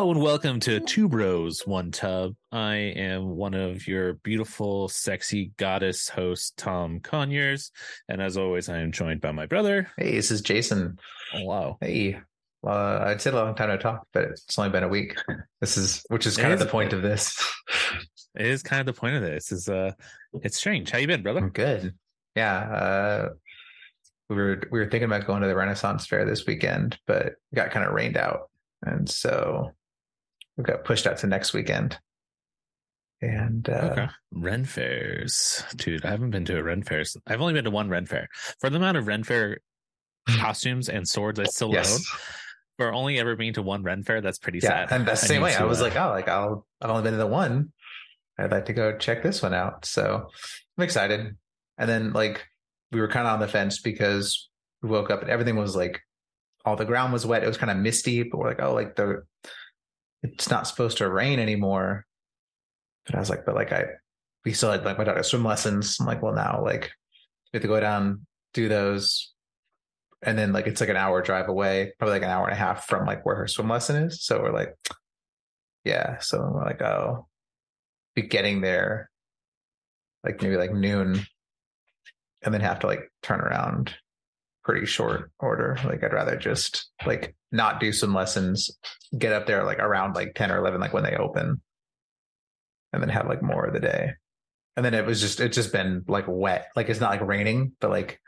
Hello and welcome to Two Bros One Tub. I am one of your beautiful, sexy goddess hosts, Tom Conyers, and as always, I am joined by my brother. Hey, this is Jason. Hello. Hey, uh, I'd say a long time to talk, but it's only been a week. This is, which is kind It of the point of this. It is kind of the point of this. Is uh, it's strange. How you been, brother? I'm good. Yeah, uh, we were we were thinking about going to the Renaissance Fair this weekend, but got kind of rained out, and so we got pushed out to next weekend. And uh, Okay. Ren fairs, dude. I haven't been to a Ren fair. s- I've only been to one Ren fair. For the amount of Ren fair costumes and swords I still yes, own, for only ever being to one Ren fair, that's pretty yeah, sad. and that's the same way. I was uh, like, oh, like I'll I've only been to the one. I'd like to go check this one out. So I'm excited. And then like we were kind of on the fence because we woke up and everything was like all the ground was wet. It was kind of misty, but we're like, oh, like the it's not supposed to rain anymore. But I was like, but like I we still had like my daughter's swim lessons. I'm like, well now like we have to go down, do those. And then like it's like an hour drive away, probably like an hour and a half from like where her swim lesson is. So we're like, yeah. So we're like, oh, be getting there like maybe like noon and then have to like turn around pretty short order. Like I'd rather just like not do some lessons, get up there like around like 10 or 11, like when they open and then have like more of the day. And then it was just, it's just been like wet. Like it's not like raining, but like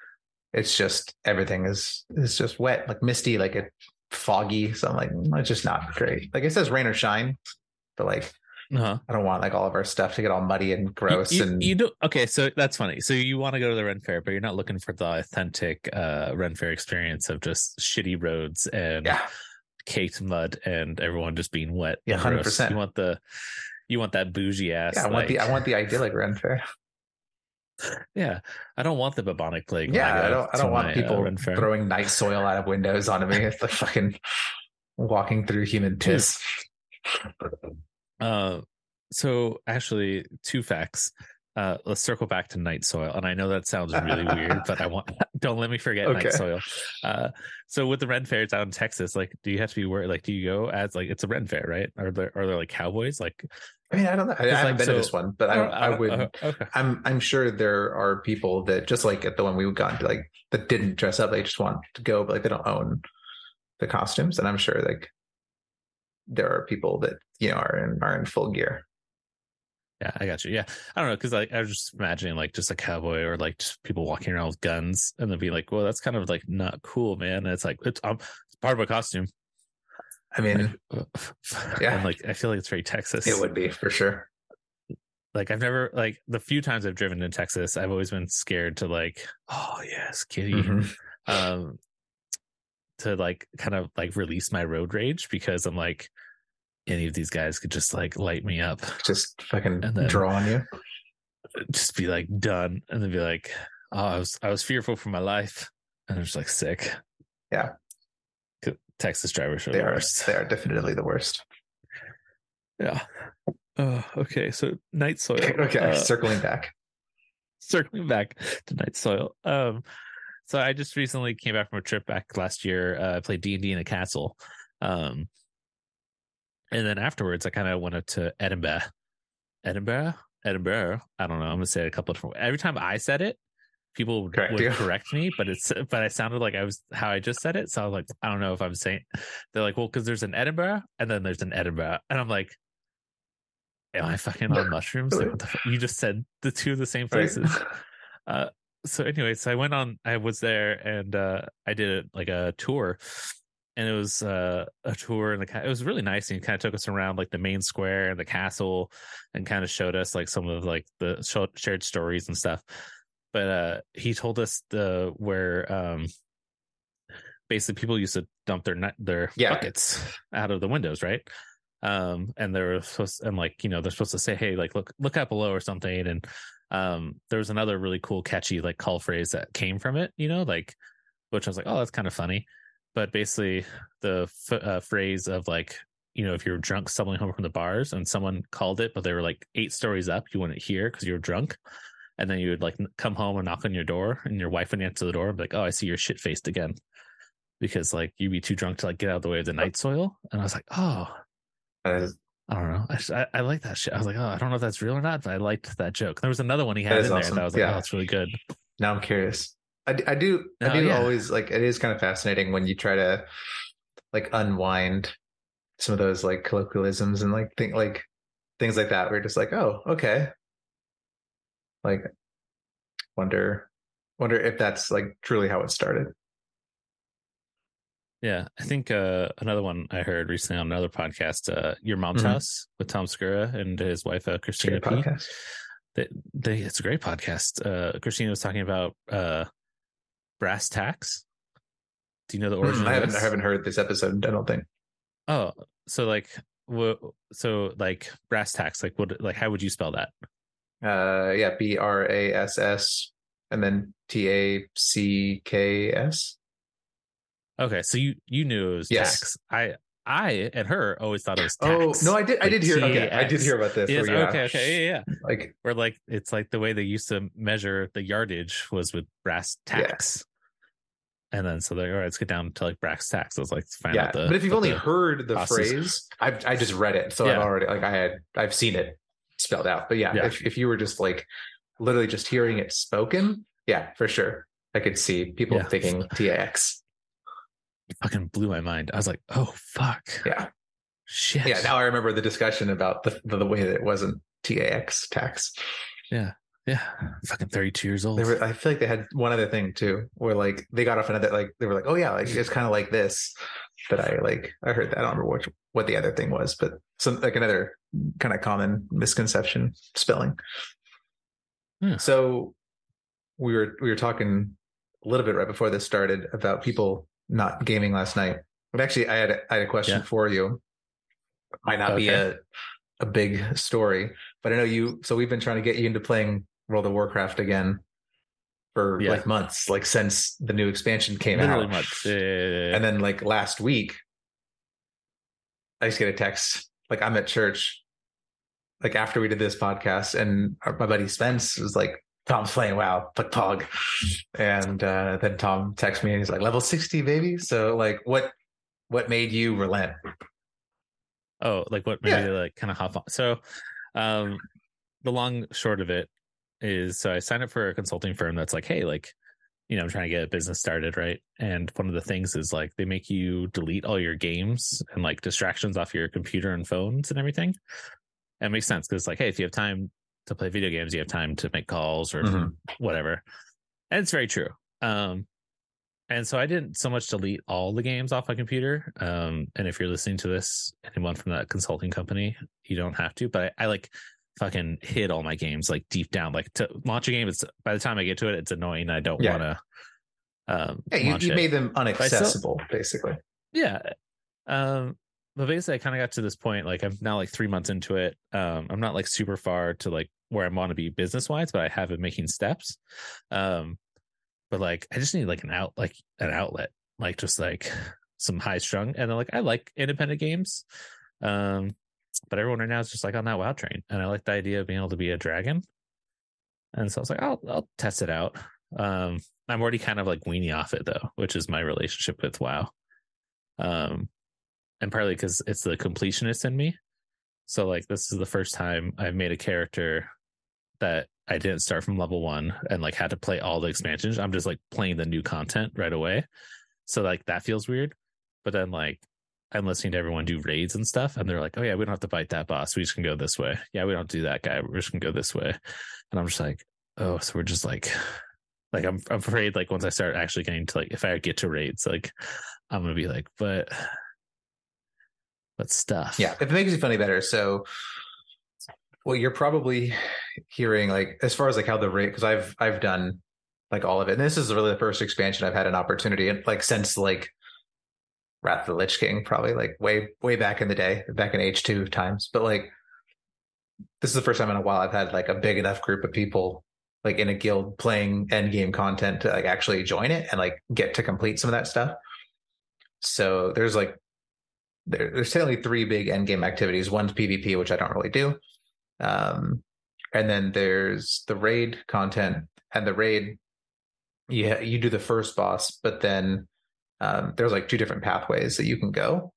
it's just everything is, is just wet, like misty, like it foggy. So I'm like, "Mm, it's just not great. Like it says rain or shine, but like uh-huh. I don't want like all of our stuff to get all muddy and gross You, you, and you do okay, so that's funny. So you want to go to the Ren Fair, but you're not looking for the authentic uh Ren Fair experience of just shitty roads and yeah, caked mud and everyone just being wet. Yeah, 100%. You want the you want that bougie ass. yeah. I want the I want the idyllic Ren Fair. yeah. I don't want the bubonic plague. Yeah, I don't I don't want my, uh, people Fair. throwing night soil out of windows onto me. It's like fucking walking through human piss. Uh, so actually, two facts. Uh, let's circle back to night soil, and I know that sounds really weird, but I want don't let me forget Okay. night soil. Uh, so with the Ren fairs out in Texas, like, do you have to be worried? Like, do you go as like it's a Ren fair, right? Are there are there like cowboys? Like, I mean, I don't know. I, I haven't like, been so- to this one, but I, Oh, I would. uh, okay. I'm I'm sure there are people that just like at the one we got into, like that didn't dress up. They just want to go, but like they don't own the costumes, and I'm sure like there are people that you know are in are in full gear. Yeah, I got you. Yeah, I don't know because like I was just imagining like just a cowboy or like just people walking around with guns, and then be like, well, that's kind of like not cool, man. And it's like it's um, it's part of a costume. I mean, Like, Yeah. and like I feel like it's very Texas. it would be for sure. like I've never like the few times I've driven in Texas, I've always been scared to like, oh yes, kitty, Mhm. um, to like kind of like release my road rage because I'm like, any of these guys could just like light me up, Just fucking And then- draw on you. just be like done, and then be like, oh, I was I was fearful for my life, and I'm just like sick. Yeah. Texas drivers are They the are worst. they are definitely the worst. Yeah. Uh, okay, so night soil. Okay, Uh, circling back. circling back to night soil um so i just recently came back from a trip back last year uh, i played d&d in a castle um and then afterwards i kind of went up to edinburgh. Edinburgh? Edinburgh? I don't know. I'm gonna say it a couple of different every time i said it people would, Correct would you. correct me but it's but i sounded like i was how i just said it so i was like i don't know if i'm saying they're like well because there's an edinburgh and then there's an edinburgh and i'm like am i fucking on mushrooms? Like what the fu- you just said the two of the same places. Uh so anyway so i went on i was there and uh i did like a tour and it was uh a tour and the ca- it was really nice and he kind of took us around like the main square and the castle and kind of showed us like some of like the show, shared stories and stuff. But uh he told us the where um basically people used to dump their their Yeah. buckets out of the windows right? Um and they were supposed and like you know they're supposed to say hey like look look out below or something and um there was another really cool catchy like call phrase that came from it you know like which i was like oh that's kind of funny but basically the f- uh, phrase of like you know if you're drunk stumbling home from the bars and someone called it but they were like eight stories up you wouldn't hear because you were drunk and then you would like come home and knock on your door and your wife would answer the door and be like oh i see you're shit faced again because like you'd be too drunk to like get out of the way of the night soil and i was like oh Uh, I don't know. I, I, I like that shit. I was like, oh, I don't know if that's real or not, but I liked that joke. There was another one he had in is there that I was like, Yeah. oh, it's really good. now I'm curious. I, I do I Oh, do yeah. always like it is kind of fascinating when you try to like unwind some of those like colloquialisms and like think like things like that. We're just like, oh, okay. Like, wonder wonder if that's like truly how it started. Yeah, I think uh, another one I heard recently on another podcast, uh, "Your Mom's Mhm. House" with Tom Segura and his wife uh, Christina great P. podcast. They, they, it's a great podcast. Uh, Christina was talking about uh, brass tacks. Do you know the origin? Mm, I haven't? I haven't heard this episode. I don't think. Oh, so like? So like brass tacks. Like, what? Like, how would you spell that? Uh, yeah, B R A S S and then T A C K S. Okay, so you you knew it was Yes. tax. I I and her always thought it was tax. Oh no, I did. I did hear. Okay, I did hear about this. Yes, where, yeah, okay, okay, yeah, yeah. Like Where like it's like the way they used to measure the yardage was with brass tacks. And then so they're all right, let's get down to like brass tax. Let's like find yeah, out the but if you've only the- heard the process- phrase, I've I just read it, so I've already like I had I've seen it spelled out. But yeah, Yeah. if if you were just like literally just hearing it spoken, yeah, for sure, I could see people Yeah. thinking T A X. fucking blew my mind. I was like, oh fuck. Yeah, Shit. yeah. Now I remember the discussion about the the, the way that it wasn't T A X tax. yeah. Yeah. Fucking 32 years old. They were, I feel like they had one other thing too, where like they got off another like they were like, oh yeah, like it's kind of like this. That I like, I heard that. I don't remember what what the other thing was, but some like another kind of common misconception spelling. Yeah. So we were we were talking a little bit right before this started about people not gaming last night. But actually, I had a, I had a question Yeah. for you. Might not be a a big story, but I know you. So we've been trying to get you into playing World of Warcraft again for Yeah. like months, like since the new expansion came literally out. Yeah, yeah, yeah. And then like last week, I just get a text. Like I'm at church, like after we did this podcast, and our, my buddy Spence was like, "Tom's playing WoW, like Pog," and uh, then Tom texts me and he's like, "Level sixty, baby." So like, what what made you relent? Oh, like what made Yeah. like kind of hop on. So um the long short of it is so I signed up for a consulting firm that's like, hey, like, you know, I'm trying to get a business started, right? And one of the things is like they make you delete all your games and like distractions off your computer and phones and everything. And it makes sense because like, hey, if you have time to play video games, you have time to make calls or Mhm. whatever. And it's very true. Um and so I didn't so much delete all the games off my computer. Um, and if you're listening to this, anyone from that consulting company, you don't have to. But I, I like fucking hid all my games like deep down. Like to launch a game, it's by the time I get to it, it's annoying. I don't Yeah. want to. Um, Yeah, you, you made them still- basically. yeah. Um, but basically, I kind of got to this point. Like I'm now like three months into it. Um, I'm not like super far to like where I want to be business wise, but I have been making steps. Um, but like I just need like an out, like an outlet, like just like some high strung. And then like I like independent games. Um, but everyone right now is just like on that WoW train, and I like the idea of being able to be a dragon. And so I was like, I'll I'll test it out. Um, I'm already kind of like weaning off it though, which is my relationship with WoW. Um, and partly because it's the completionist in me. So like this is the first time I've made a character that I didn't start from level one and like had to play all the expansions. I'm just like playing the new content right away. So like that feels weird. But then like I'm listening to everyone do raids and stuff, and they're like, "Oh yeah, we don't have to fight that boss. We just can go this way. Yeah, we don't do that guy. We're just gonna go this way." And I'm just like, "Oh, so we're just like, like I'm I'm afraid like once I start actually getting to like if I get to raids, like I'm gonna be like, but but stuff. Yeah, if it makes you any better. So, well, you're probably hearing like as far as like how the rate because I've I've done like all of it, and this is really the first expansion I've had an opportunity and like since like Wrath of the Lich King, probably like way way back in the day, back in H two times. But like this is the first time in a while I've had like a big enough group of people like in a guild playing end game content to like actually join it and like get to complete some of that stuff. So there's like there, there's technically three big end game activities. One's PvP, which I don't really do. Um, and then there's the raid content, and the raid, yeah, you do the first boss, but then um, there's like two different pathways that you can go,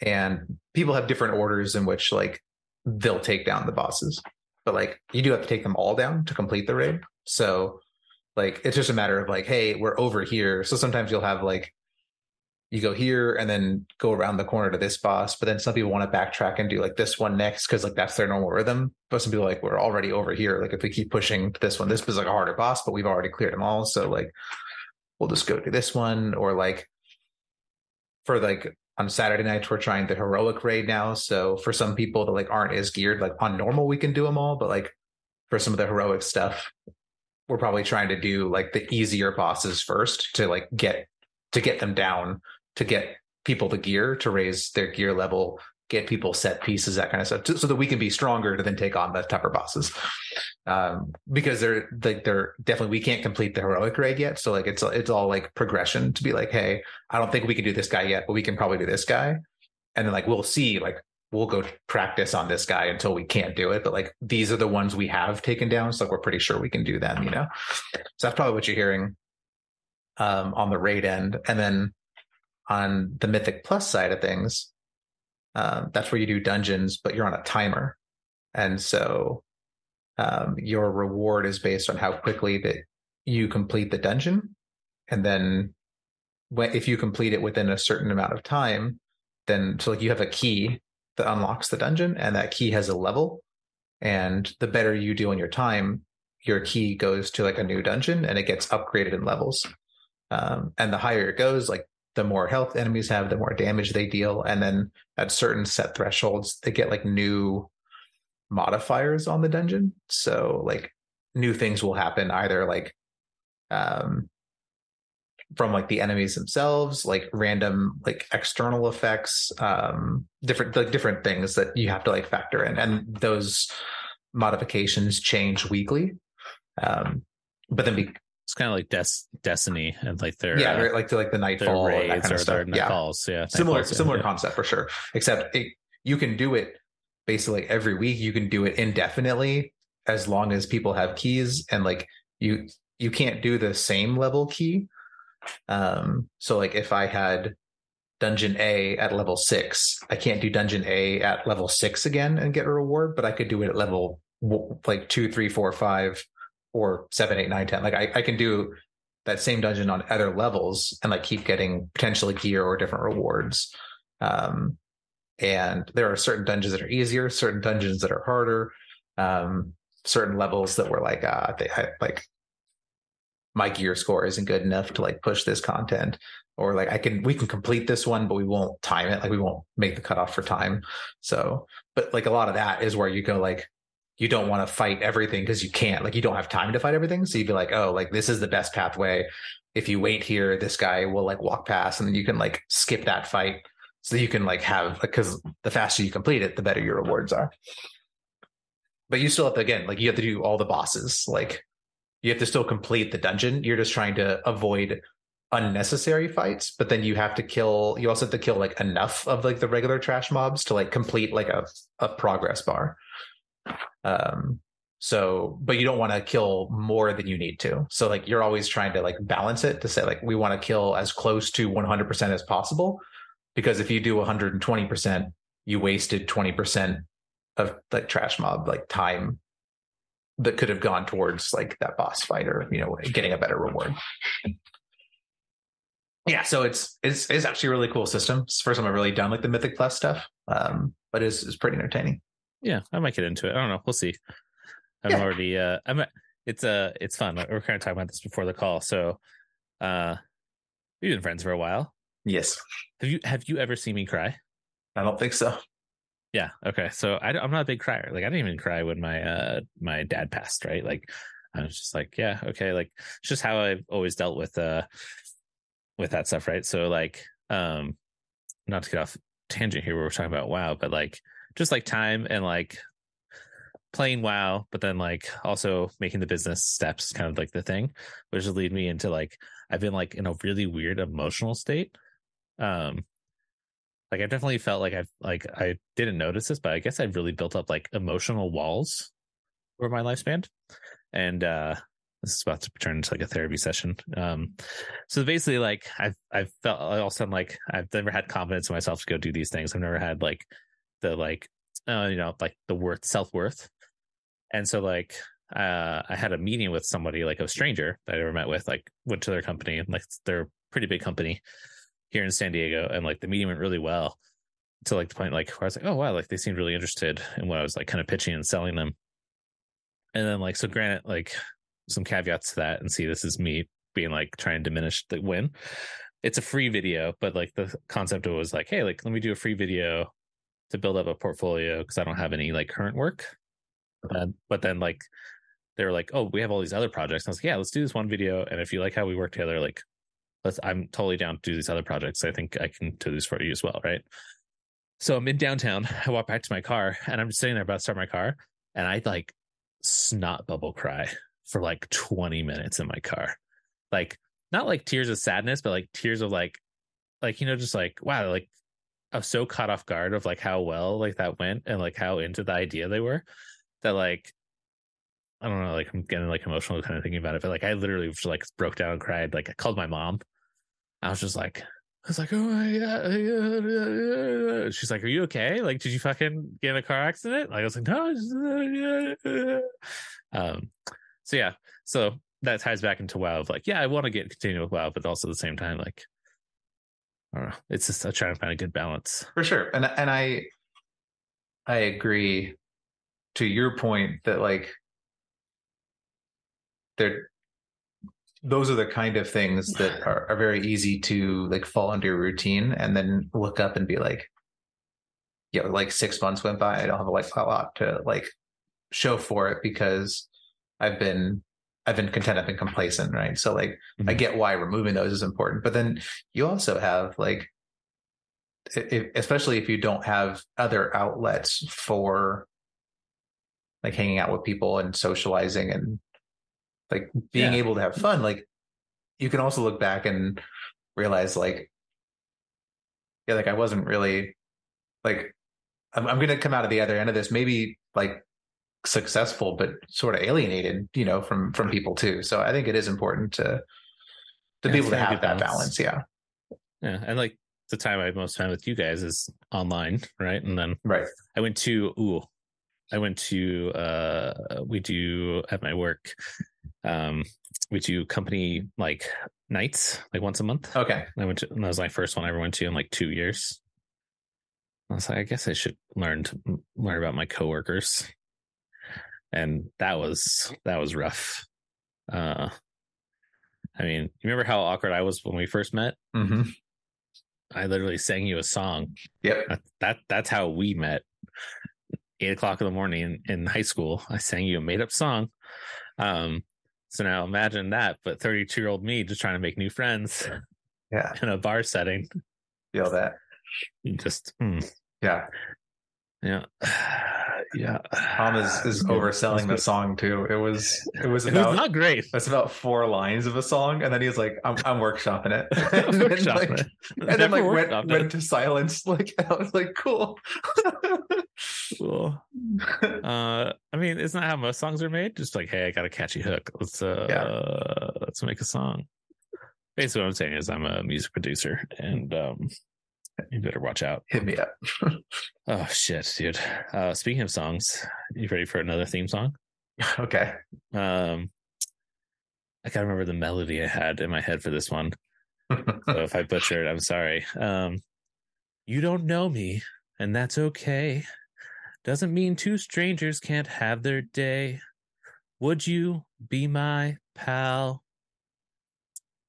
and people have different orders in which like they'll take down the bosses. But like you do have to take them all down to complete the raid. So like it's just a matter of like hey we're over here. So sometimes you'll have like you go here and then go around the corner to this boss. But then some people want to backtrack and do like this one next because like that's their normal rhythm. But some people like we're already over here. Like if we keep pushing this one this is like a harder boss but we've already cleared them all. So like we'll just go to this one or like for like on Saturday nights we're trying the heroic raid now. So for some people that like aren't as geared, like on normal we can do them all, but like for some of the heroic stuff, we're probably trying to do like the easier bosses first to like get to get them down to get people the gear to raise their gear level get people set pieces, that kind of stuff, so that we can be stronger to then take on the tougher bosses. Um, because they're like they're definitely we can't complete the heroic raid yet, so like it's it's all like progression to be like, hey, I don't think we can do this guy yet, but we can probably do this guy, and then like we'll see like we'll go practice on this guy until we can't do it. But like these are the ones we have taken down, so like we're pretty sure we can do them, you know. So that's probably what you're hearing um, on the raid end, and then on the Mythic Plus side of things, um, that's where you do dungeons, but you're on a timer. And so um, your reward is based on how quickly that you complete the dungeon. And then when, if you complete it within a certain amount of time, then so like you have a key that unlocks the dungeon and that key has a level. And the better you do on your time, your key goes to like a new dungeon and it gets upgraded in levels. Um, and the higher it goes, like the more health enemies have, the more damage they deal. And then at certain set thresholds, they get like new modifiers on the dungeon. So like new things will happen either like um from like the enemies themselves, like random like external effects, um different like different things that you have to like factor in. And those modifications change weekly. Um but then be, it's kind of like Des- Destiny and like their yeah, uh, like to like the Nightfall their raids or their Nightfalls. Yeah, yeah similar Nightfalls, similar yeah. concept for sure. Except it, you can do it basically every week. You can do it indefinitely as long as people have keys, and like you you can't do the same level key. Um, so like if I had dungeon A at level six, I can't do dungeon A at level six again and get a reward, but I could do it at level like two, three, four, five, or seven, eight, nine, ten. Like I, I can do that same dungeon on other levels and like keep getting potentially gear or different rewards. Um, and there are certain dungeons that are easier, certain dungeons that are harder, um, certain levels that were like, uh, they I, like my gear score isn't good enough to like push this content or like I can we can complete this one, but we won't time it. Like we won't make the cutoff for time. So, but like a lot of that is where you go like, you don't want to fight everything because you can't like you don't have time to fight everything. So you'd be like oh like this is the best pathway. If you wait here this guy will like walk past and then you can like skip that fight so you can like have because the faster you complete it the better your rewards are. But you still have to again like you have to do all the bosses like you have to still complete the dungeon. You're just trying to avoid unnecessary fights but then you have to kill you also have to kill like enough of like the regular trash mobs to like complete like a, a progress bar um, so, but you don't want to kill more than you need to. So, like, you're always trying to like balance it to say, like, we want to kill as close to 100% as possible. Because if you do 120%, you wasted 20% of like trash mob, like time that could have gone towards like that boss fight or, you know, getting a better reward. Yeah, so it's it's it's actually a really cool system. It's the first time I've really done like the Mythic Plus stuff, um, but it's it's pretty entertaining yeah, I might get into it. I don't know. We'll see. I'm yeah. already uh I'm it's uh it's fun. We're kind of talking about this before the call. So uh we've been friends for a while. Yes. Have you have you ever seen me cry? I don't think so. Yeah. Okay. So I, I'm not a big crier. Like I didn't even cry when my uh my dad passed. Right. Like I was just like, yeah, okay. Like it's just how I've always dealt with uh with that stuff. Right. So like um not to get off tangent here, we we're talking about wow, but like just like time and like playing WoW, but then like also making the business steps kind of like the thing, which lead me into like I've been like in a really weird emotional state. Um like I definitely felt like I've like I didn't notice this, but I guess I've really built up like emotional walls over my lifespan. And uh this is about to turn into like a therapy session. Um, so basically, like I've I've felt all of a sudden like I've never had confidence in myself to go do these things. I've never had like the like uh, you know like the worth self worth, and so like uh, I had a meeting with somebody like a stranger that I ever met with. Like went to their company and like they're a pretty big company here in San Diego, and like the meeting went really well to like the point like where I was like, oh wow, like they seemed really interested in what I was like kind of pitching and selling them. And then like so granted, like some caveats to that and see this is me being like trying to diminish the win. It's a free video, but like the concept was like, hey, like let me do a free video to build up a portfolio because I don't have any like current work. Uh, but then like they were like, oh, we have all these other projects. And I was like, yeah, let's do this one video. And if you like how we work together, like let's I'm totally down to do these other projects. I think I can do this for you as well, right? So I'm in downtown. I walk back to my car and I'm just sitting there about to start my car. And I like snot bubble cry for like 20 minutes in my car. Like not like tears of sadness, but like tears of like like you know, just like wow, like I was so caught off guard of like how well like that went and like how into the idea they were that like I don't know, like I'm getting like emotional kind of thinking about it, but like I literally just like broke down and cried. Like I called my mom. I was just like, I was like, oh my god. She's like, are you okay? Like, did you fucking get in a car accident? Like, I was like, no. Um, so yeah, so that ties back into WoW of like, yeah, I want to get continue with WoW, but also at the same time, like, I don't know. It's just I'm trying to find a good balance. For sure. And and I I agree to your point that like there those are the kind of things that are, are very easy to like fall into your routine and then look up and be like, you know, like six months went by. I don't have like a lot to like show for it because I've been I've been content, I've been complacent, right? So like mm-hmm. I get why removing those is important. But then you also have like if, especially if you don't have other outlets for like hanging out with people and socializing and like being yeah. able to have fun like you can also look back and realize like yeah like i wasn't really like I'm, I'm gonna come out of the other end of this maybe like successful but sort of alienated you know from from people too. So i think it is important to to yeah, be able to have that balance. balance yeah. Yeah and like the time i most time with you guys is online right? And then right. I went to ooh i went to uh we do at my work um we do company like nights like once a month. Okay. I went to that was my first one i ever went to in like two years. I was like i guess i should learn to learn about my coworkers and that was that was rough uh i mean you remember how awkward i was when we first met mm-hmm. i literally sang you a song yep that, that that's how we met eight o'clock in the morning in, in high school i sang you a made-up song um so now imagine that, but 32 year old me just trying to make new friends. Yeah. In a bar setting. Feel that. Just, mm. yeah. Yeah. Yeah. Tom is, is overselling the song too. It was, it was about, it was not great. It's about four lines of a song. And then he's like, I'm, I'm workshopping it. and then, like, it. And then like went, went to silence. Like, I was like, cool. cool. Uh, I mean, isn't that how most songs are made? Just like, hey, I got a catchy hook. Let's uh, yeah. let's make a song. Basically, what I'm saying is, I'm a music producer, and um, you better watch out. Hit me up. oh shit, dude. Uh, speaking of songs, you ready for another theme song? okay. Um, I gotta remember the melody I had in my head for this one. so if I butcher it, I'm sorry. Um, you don't know me, and that's okay. Doesn't mean two strangers can't have their day. Would you be my pal?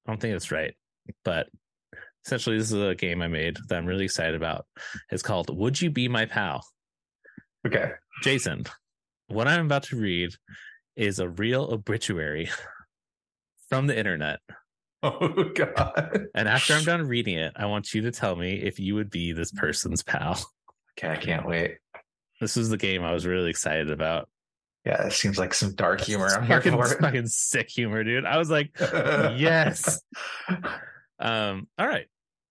I don't think that's right, but essentially, this is a game I made that I'm really excited about. It's called Would You Be My Pal? Okay. Jason, what I'm about to read is a real obituary from the internet. Oh, God. And after I'm done reading it, I want you to tell me if you would be this person's pal. Okay, I can't wait. This is the game I was really excited about. Yeah, it seems like some dark humor. I'm here fucking, for it. Fucking sick humor, dude. I was like, yes. Um, all right.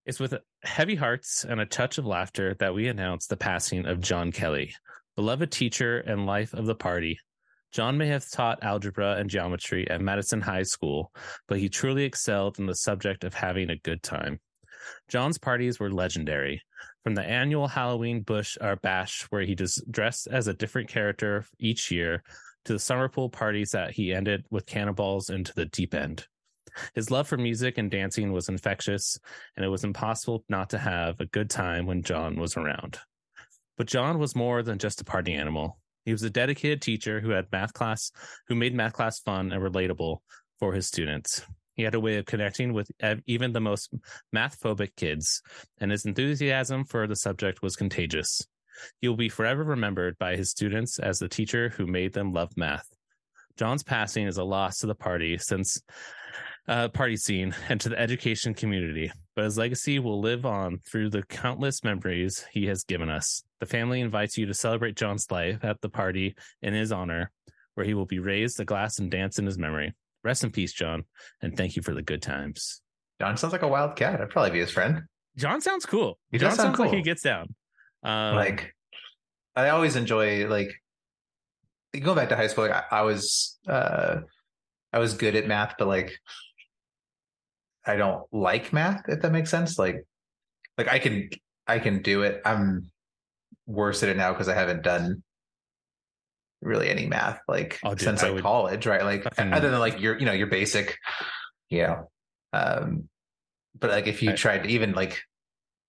It's with heavy hearts and a touch of laughter that we announce the passing of John Kelly, beloved teacher and life of the party. John may have taught algebra and geometry at Madison High School, but he truly excelled in the subject of having a good time. John's parties were legendary. From the annual Halloween bush or bash, where he just dressed as a different character each year, to the summer pool parties that he ended with cannonballs into the deep end. His love for music and dancing was infectious, and it was impossible not to have a good time when John was around. But John was more than just a party animal. He was a dedicated teacher who had math class, who made math class fun and relatable for his students. He had a way of connecting with even the most math phobic kids, and his enthusiasm for the subject was contagious. He will be forever remembered by his students as the teacher who made them love math. John's passing is a loss to the party since uh, party scene and to the education community, but his legacy will live on through the countless memories he has given us. The family invites you to celebrate John's life at the party in his honor, where he will be raised a glass and dance in his memory. Rest in peace, John, and thank you for the good times. John sounds like a wild cat. I'd probably be his friend. John sounds cool. He John sound sounds like he gets down. Um, like I always enjoy like going back to high school. Like I, I was uh I was good at math, but like I don't like math. If that makes sense, like like I can I can do it. I'm worse at it now because I haven't done really any math like Oh, dude, since I like would- college, right? Like Fucking- other than like your you know your basic, you know. Um, but like if you I- tried to even like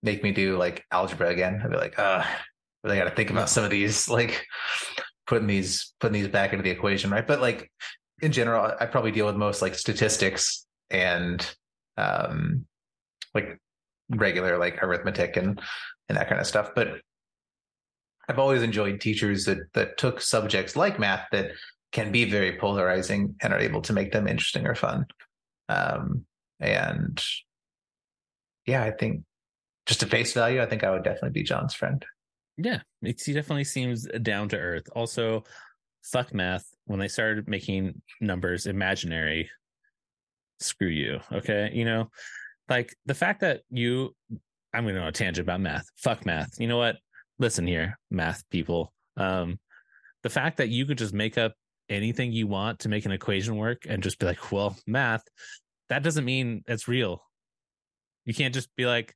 make me do like algebra again, I'd be like, uh, I got to think about some of these, like putting these putting these back into the equation, right? But like in general, I probably deal with most like statistics and um like regular like arithmetic and and that kind of stuff. But I've always enjoyed teachers that that took subjects like math that can be very polarizing and are able to make them interesting or fun. Um, and yeah, I think just at face value, I think I would definitely be John's friend. Yeah, he definitely seems down to earth. Also, fuck math. When they started making numbers imaginary, screw you. Okay, you know, like the fact that you, I'm going to on a tangent about math. Fuck math. You know what? Listen here, math people. Um, the fact that you could just make up anything you want to make an equation work and just be like, well, math. That doesn't mean it's real. You can't just be like,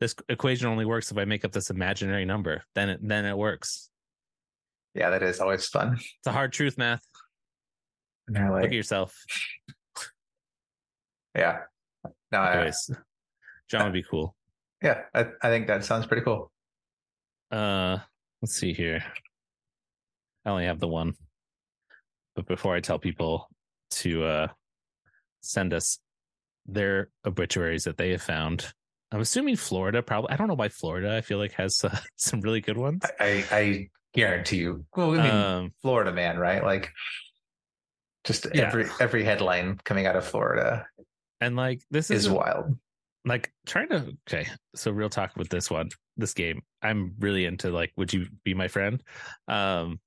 this equation only works if I make up this imaginary number. Then it then it works. Yeah, that is always fun. It's a hard truth, math. They're Look at yourself. Yeah, no, I, John would be cool. yeah, I, I think that sounds pretty cool. Uh, let's see here. I only have the one, but before I tell people to uh send us their obituaries that they have found, I'm assuming Florida. Probably, I don't know why Florida. I feel like has uh, some really good ones. I, I, I guarantee you. Well, I mean, Um, Florida man, right? Like, just Yeah. every every headline coming out of Florida and like this is wild. like trying to okay so real talk with this one this game i'm really into like would you be my friend um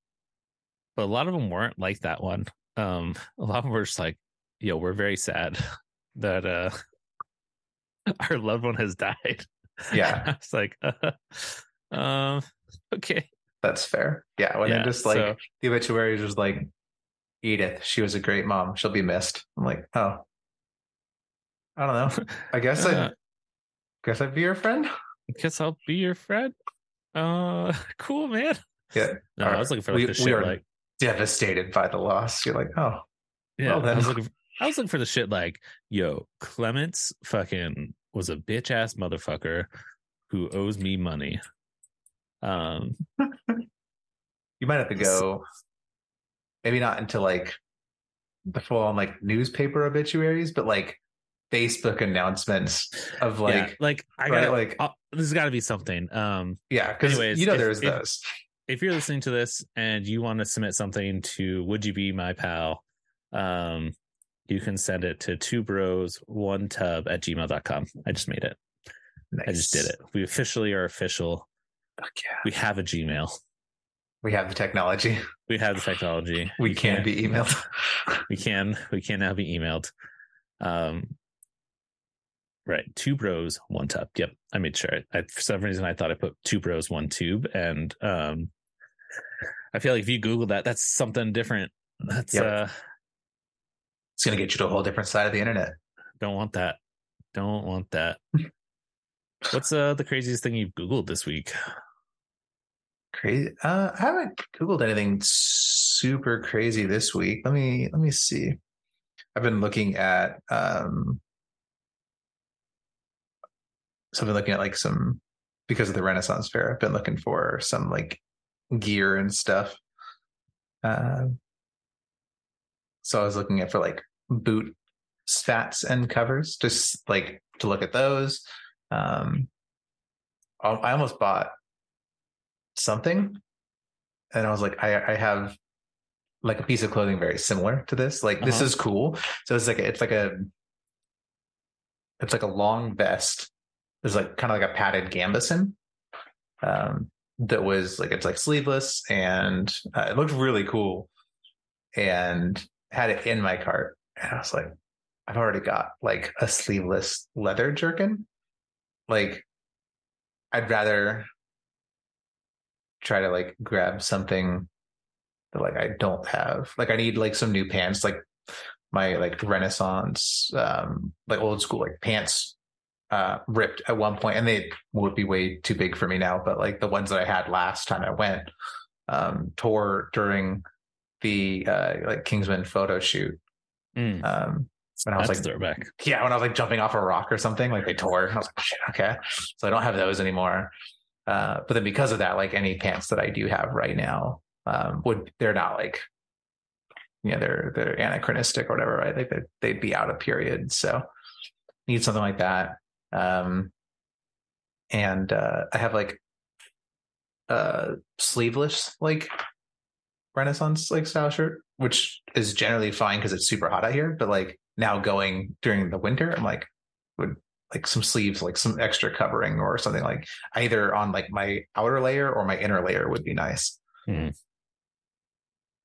but a lot of them weren't like that one um a lot of them were just like yo we're very sad that uh our loved one has died Yeah. it's like uh, um okay That's fair. Yeah, when Yeah, they're just like so- the obituaries was like Edith, she was a great mom. She'll be missed. I'm like, oh, I don't know. I guess uh, I guess I'd be your friend. I guess i'll be your friend uh cool man Yeah, no i was looking for like We- the we shit are like devastated by the loss. You're like, oh, Yeah, Well, I was looking. For, I was looking for the shit like, yo, Clements fucking was a bitch ass motherfucker who owes me money. Um, you might have to go. Maybe not into like the full on like newspaper obituaries, but like Facebook announcements of like yeah, like I right, got like like there's got to be something. Um, yeah, because you know if- there's if- those. if you're listening to this and you want to submit something to Would You Be My Pal, um, you can send it to two bros one tub at gmail.com. I just made it. I just did it. We officially are official. Fuck yeah. We have a Gmail. We have the technology. We have the technology. We You can be emailed. we can we can now be emailed um right two bros one tub yep i made sure I, for some reason i thought i put two bros one tube and um i feel like if you google that that's something different That's Yep. uh It's gonna get you to a whole different side of the internet. don't want that. Don't want that. What's uh the craziest thing you've Googled this week? Crazy. Uh, I haven't googled anything super crazy this week. Let me let me see. I've been looking at um. So I've been looking at like some because of the Renaissance Fair. I've been looking for some like gear and stuff. Um. so I was looking at for like boot stats and covers, just like to look at those. Um, I almost bought something and i was like i i have like a piece of clothing very similar to this like this Uh-huh. is cool so it's like it's like a it's like a long vest there's like kind of like a padded gambeson um that was like it's like sleeveless and uh, it looked really cool and had it in my cart and i was like i've already got like a sleeveless leather jerkin like i'd rather try to like grab something that like I don't have. Like I need like some new pants, like my like Renaissance, um, like old school like pants uh ripped at one point and they would be way too big for me now, but like the ones that I had last time I went um tore during the uh like Kingsman photo shoot. Mm, Um when I was that's like throwback. yeah, when I was like jumping off a rock or something, like they tore. I was like, shit, okay. So I don't have those anymore. Uh, but then because of that, like any pants that I do have right now, um, would they're not like, you know, they're they're anachronistic or whatever, right? Like they'd, they'd be out of period. So need something like that. Um, and uh, I have like uh sleeveless like Renaissance like style shirt, which is generally fine because it's super hot out here. But like now going during the winter, I'm like, would like some sleeves, like some extra covering or something like either on like my outer layer or my inner layer would be nice. Hmm.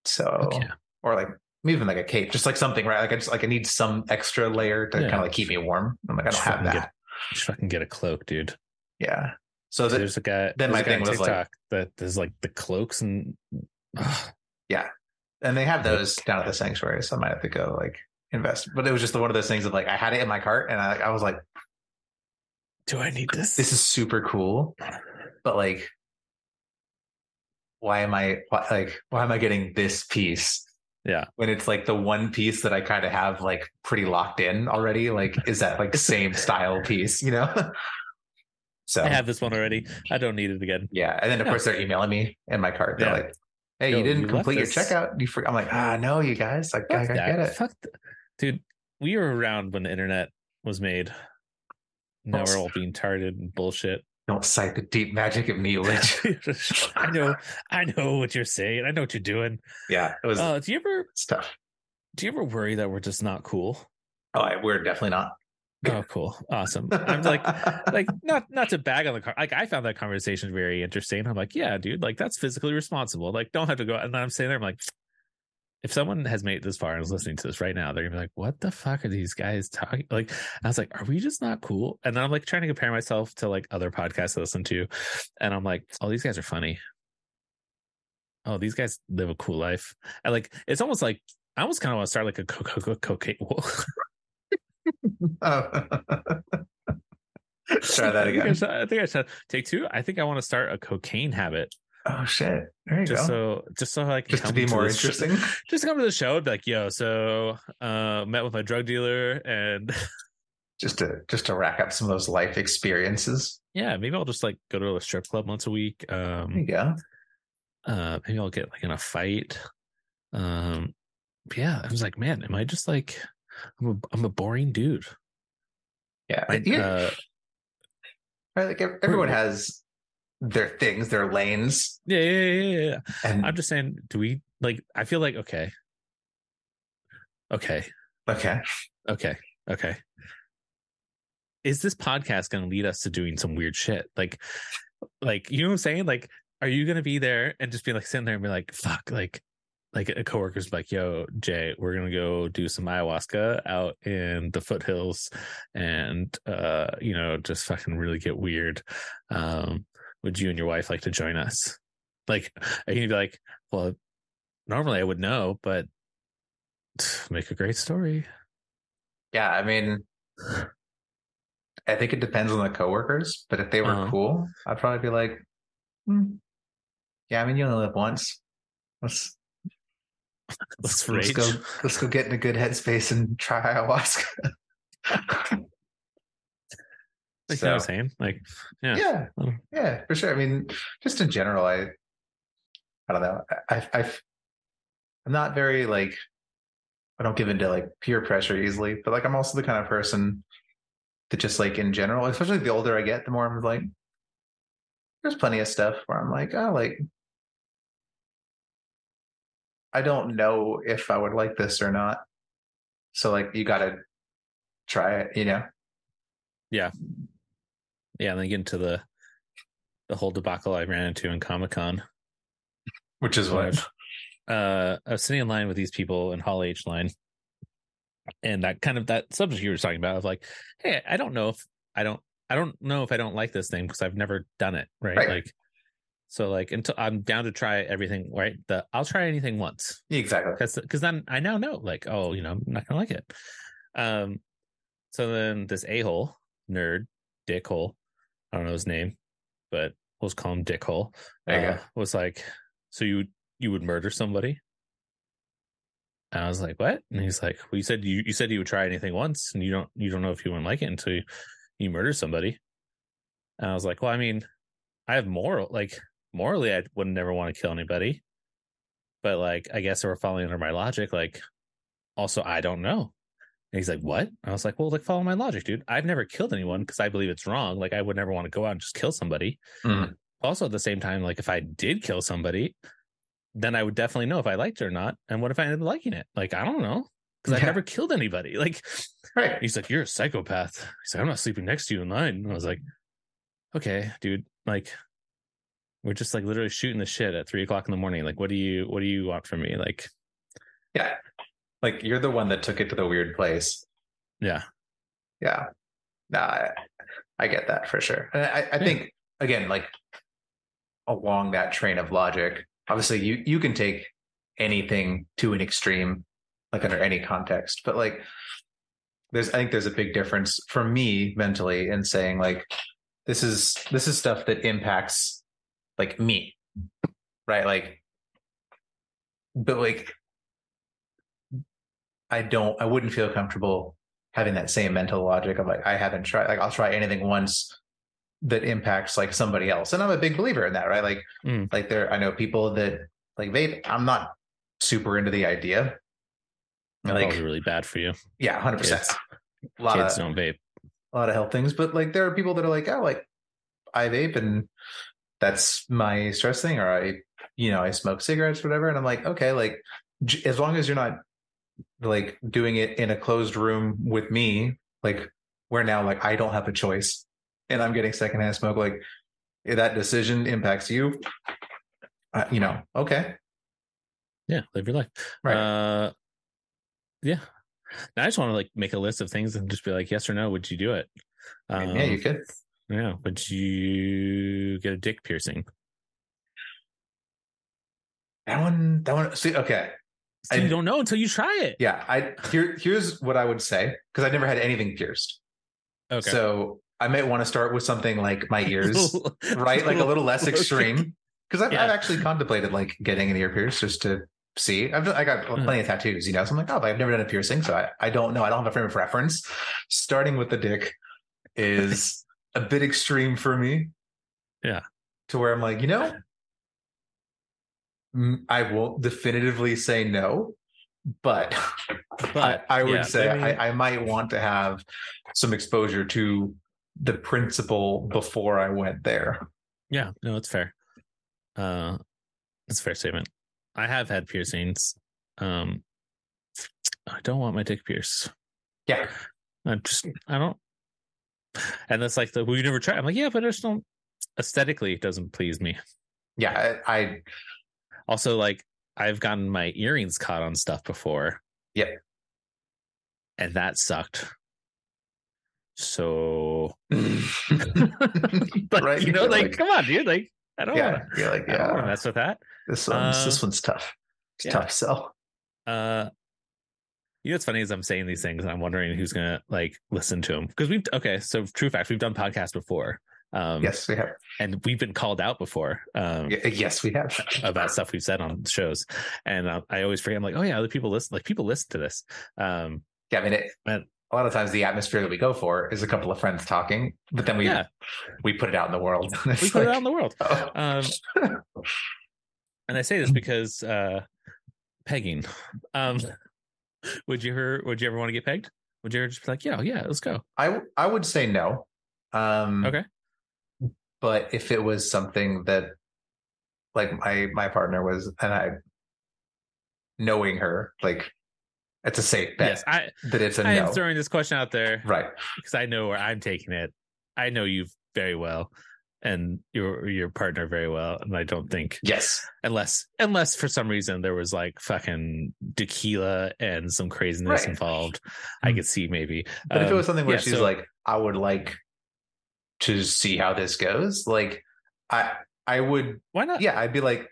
So, Okay. or like even like a cape, just like something, right? Like I just like I need some extra layer to Yeah. kind of like keep me warm. I'm like, I don't have that. Just fucking get a cloak, dude. yeah. So that, there's a guy. then my thing was, like- that there's like the cloaks and Ugh. and they have those down at the sanctuary, so I might have to go like invest. But it was just one of those things of like I had it in my cart and I, I was like, do I need this? this is super cool, but like, why am I why, like why am I getting this piece? Yeah. when it's like the one piece that I kind of have like pretty locked in already. Like, is that like same style piece? You know? so I have this one already. I don't need it again. yeah, and then of course they're emailing me in my cart. They're Yeah. like, "Hey, Yo, you didn't you complete your this. checkout." You for-. I'm like, "Ah, no, you guys. Like, I, I get it." Fuck dude. We were around when the internet was made. Now we're all being targeted and bullshit. Don't cite the deep magic of Neolith. I know, I know what you're saying. I know what you're doing. yeah, it was Uh, do you ever, stuff. do you ever worry that we're just not cool? Oh, I, we're definitely not. Oh, cool, awesome. I'm like, like not not to bag on the car. Like I found that conversation very interesting. I'm like, yeah, dude, like that's physically responsible. Like don't have to go. And then I'm sitting there. I'm like, if someone has made it this far and is listening to this right now, they're gonna be like, what the fuck are these guys talking? Like I was like, are we just not cool? And then I'm like trying to compare myself to like other podcasts I listen to, and I'm like, oh, these guys are funny. Oh, these guys live a cool life. And like it's almost like I almost kind of want to start like a co- co- co- cocaine. Oh. Try that I think I again. should- I think I should take two. I think I want to start a cocaine habit. Oh shit! There you just go. so just so I can Just to be more sh- interesting. just come to the show and be like, yo, so uh met with my drug dealer and just to just to rack up some of those life experiences. yeah, maybe I'll just like go to a strip club once a week. There Um you go. uh maybe I'll get like in a fight. Um yeah, I was like, man, am I just like I'm a I'm a boring dude. Yeah, I, yeah. uh, like everyone has their things, their lanes, yeah, yeah, yeah, yeah, and I'm just saying, do we like I feel like okay. Okay. okay, Okay. Okay. Is this podcast going to lead us to doing some weird shit? Like, like you know what I'm saying? Like, are you going to be there and just be like sitting there and be like, "Fuck!" Like, like a coworker's like, "Yo, Jay, we're gonna go do some ayahuasca out in the foothills, and uh, you know, just fucking really get weird." Um, would you and your wife like to join us? Like, you gonna be like, "Well, normally I would know, but make a great story. Yeah, I mean, I think it depends on the coworkers, but if they were Uh-huh. cool, I'd probably be like, "Hmm, yeah, I mean, you only live once. Let's Let's let's go let's go get in a good headspace and try ayahuasca. Like, you know what I'm saying? Like, yeah. yeah, yeah, for sure. I mean, just in general, I, I don't know. I, I, I'm not very like, I don't give into like peer pressure easily, but like I'm also the kind of person that just like in general, especially the older I get, the more I'm like, there's plenty of stuff where I'm like, oh, like, I don't know if I would like this or not. So like, you got to try it, you know? Yeah, and then get into the the whole debacle I ran into in Comic Con. Which is what. Uh, I was sitting in line with these people in Hall H line, and that kind of that subject you were talking about of like, hey, I don't know if I don't I don't know if I don't like this thing because I've never done it, right? Right. Like, so like until I'm down to try everything, right? The I'll try anything once Exactly. because then I now know like oh you know I'm not gonna like it. Um, so then this a hole nerd dickhole, I don't know his name, but we'll just call him dickhole. Uh. Was like, so you you would murder somebody? And I was like, what? And he's like, well, you said you you said you would try anything once, and you don't you don't know if you wouldn't like it until you, you murder somebody. And I was like, well, I mean, I have moral like morally, I would never want to kill anybody, but like I guess if we're following under my logic, like also I don't know. And he's like, what? I was like, well, like follow my logic, dude. I've never killed anyone because I believe it's wrong. Like I would never want to go out and just kill somebody. Mhm. Also, at the same time, like if I did kill somebody, then I would definitely know if I liked it or not. And what if I ended up liking it? Like I don't know because I've never killed anybody. Like Right. he's like, you're a psychopath. He's like, I'm not sleeping next to you in line. And I was like, okay, dude. Like we're just like literally shooting the shit at three o'clock in the morning. Like, what do you what do you want from me? Like, Yeah. Like you're the one that took it to the weird place. yeah, Yeah. Nah, I, I get that for sure. And I, I think again, like along that train of logic, obviously you you can take anything to an extreme, like under any context. But like there's I think there's a big difference for me mentally in saying like this is this is stuff that impacts like me. Right? Like but like I don't I wouldn't feel comfortable having that same mental logic of like I haven't tried like I'll try anything once that impacts like somebody else. And I'm a big believer in that, right? Like Mm. like there I know people that like vape. I'm not super into the idea. that's Like probably really bad for you. yeah, hundred percent. Kids. A lot Kids of don't vape. a lot of health things, but like there are people that are like, oh, like I vape and that's my stress thing, or I, you know, I smoke cigarettes, whatever. And I'm like, okay, like j- as long as you're not like doing it in a closed room with me, like where now, like I don't have a choice, and I'm getting secondhand smoke. Like if that decision impacts you, uh, you know, okay, Yeah, live your life. right, Uh, yeah. Now, I just want to like make a list of things and just be like, yes or no. Would you do it? Mean, yeah, you Um, could. Yeah. Would you get a dick piercing? That one, that one. See, okay, So I- you don't know until you try it. yeah. I here here's what I would say because I never had anything pierced. Okay. So I might want to start with something like my ears, right? Like a little less extreme. Because I've, Yeah. I've actually contemplated like getting an ear pierce just to see. I've I got Hmm. plenty of tattoos, you know. So I'm like, oh, but I've never done a piercing, so I, I don't know. I don't have a frame of reference. Starting with the dick is a bit extreme for me. Yeah. To where I'm like, you know, I won't definitively say no, but But I, I would yeah, say I mean- I, I might want to have some exposure to the principle before I went there. Yeah, no, it's fair. Uh, it's a fair statement. I have had piercings. Um, I don't want my dick pierced. Yeah. I just I don't. And that's like the you never try. I'm like, yeah, but I just don't. Aesthetically, it doesn't please me. Yeah, I, I Also, like I've gotten my earrings caught on stuff before. Yep. And that sucked. So, like, Right, you know, you're like, like- come on, dude. Like, I don't yeah, want you're like, to. I don't want to yeah, mess with that. this one's Uh, this one's tough. It's yeah. tough sell. Uh, You know what's funny is I'm saying these things and I'm wondering who's gonna like listen to them because we've okay. So true fact, we've done podcasts before. Um, yes, we have. and we've been called out before um, Y- Yes, we have. about stuff we've said on shows, and uh, I always forget. I'm like, oh yeah, other people listen. Like people listen to this. Um, Yeah, I mean, it, Man. a lot of times the atmosphere that we go for is a couple of friends talking, but then we yeah, we put it out in the world. We put it out in the world. oh, Um, and I say this because uh, pegging. Um, would you ever? Would you ever want to get pegged? Would you ever just be like, yeah, yeah, let's go? I I would say no. Um, Okay. But if it was something that, like my my partner was, and I, knowing her, like it's a safe bet Yes, I. that it's a I no. am throwing this question out there right. because I know where I'm taking it. I know you very well, and your your partner very well, and I don't think Yes. unless unless for some reason there was like fucking tequila and some craziness Right. involved, I Mm. could see maybe. But if it Um, was something where yeah, she's so- like, I would like to see how this goes, like I I would why not? yeah, I'd be like,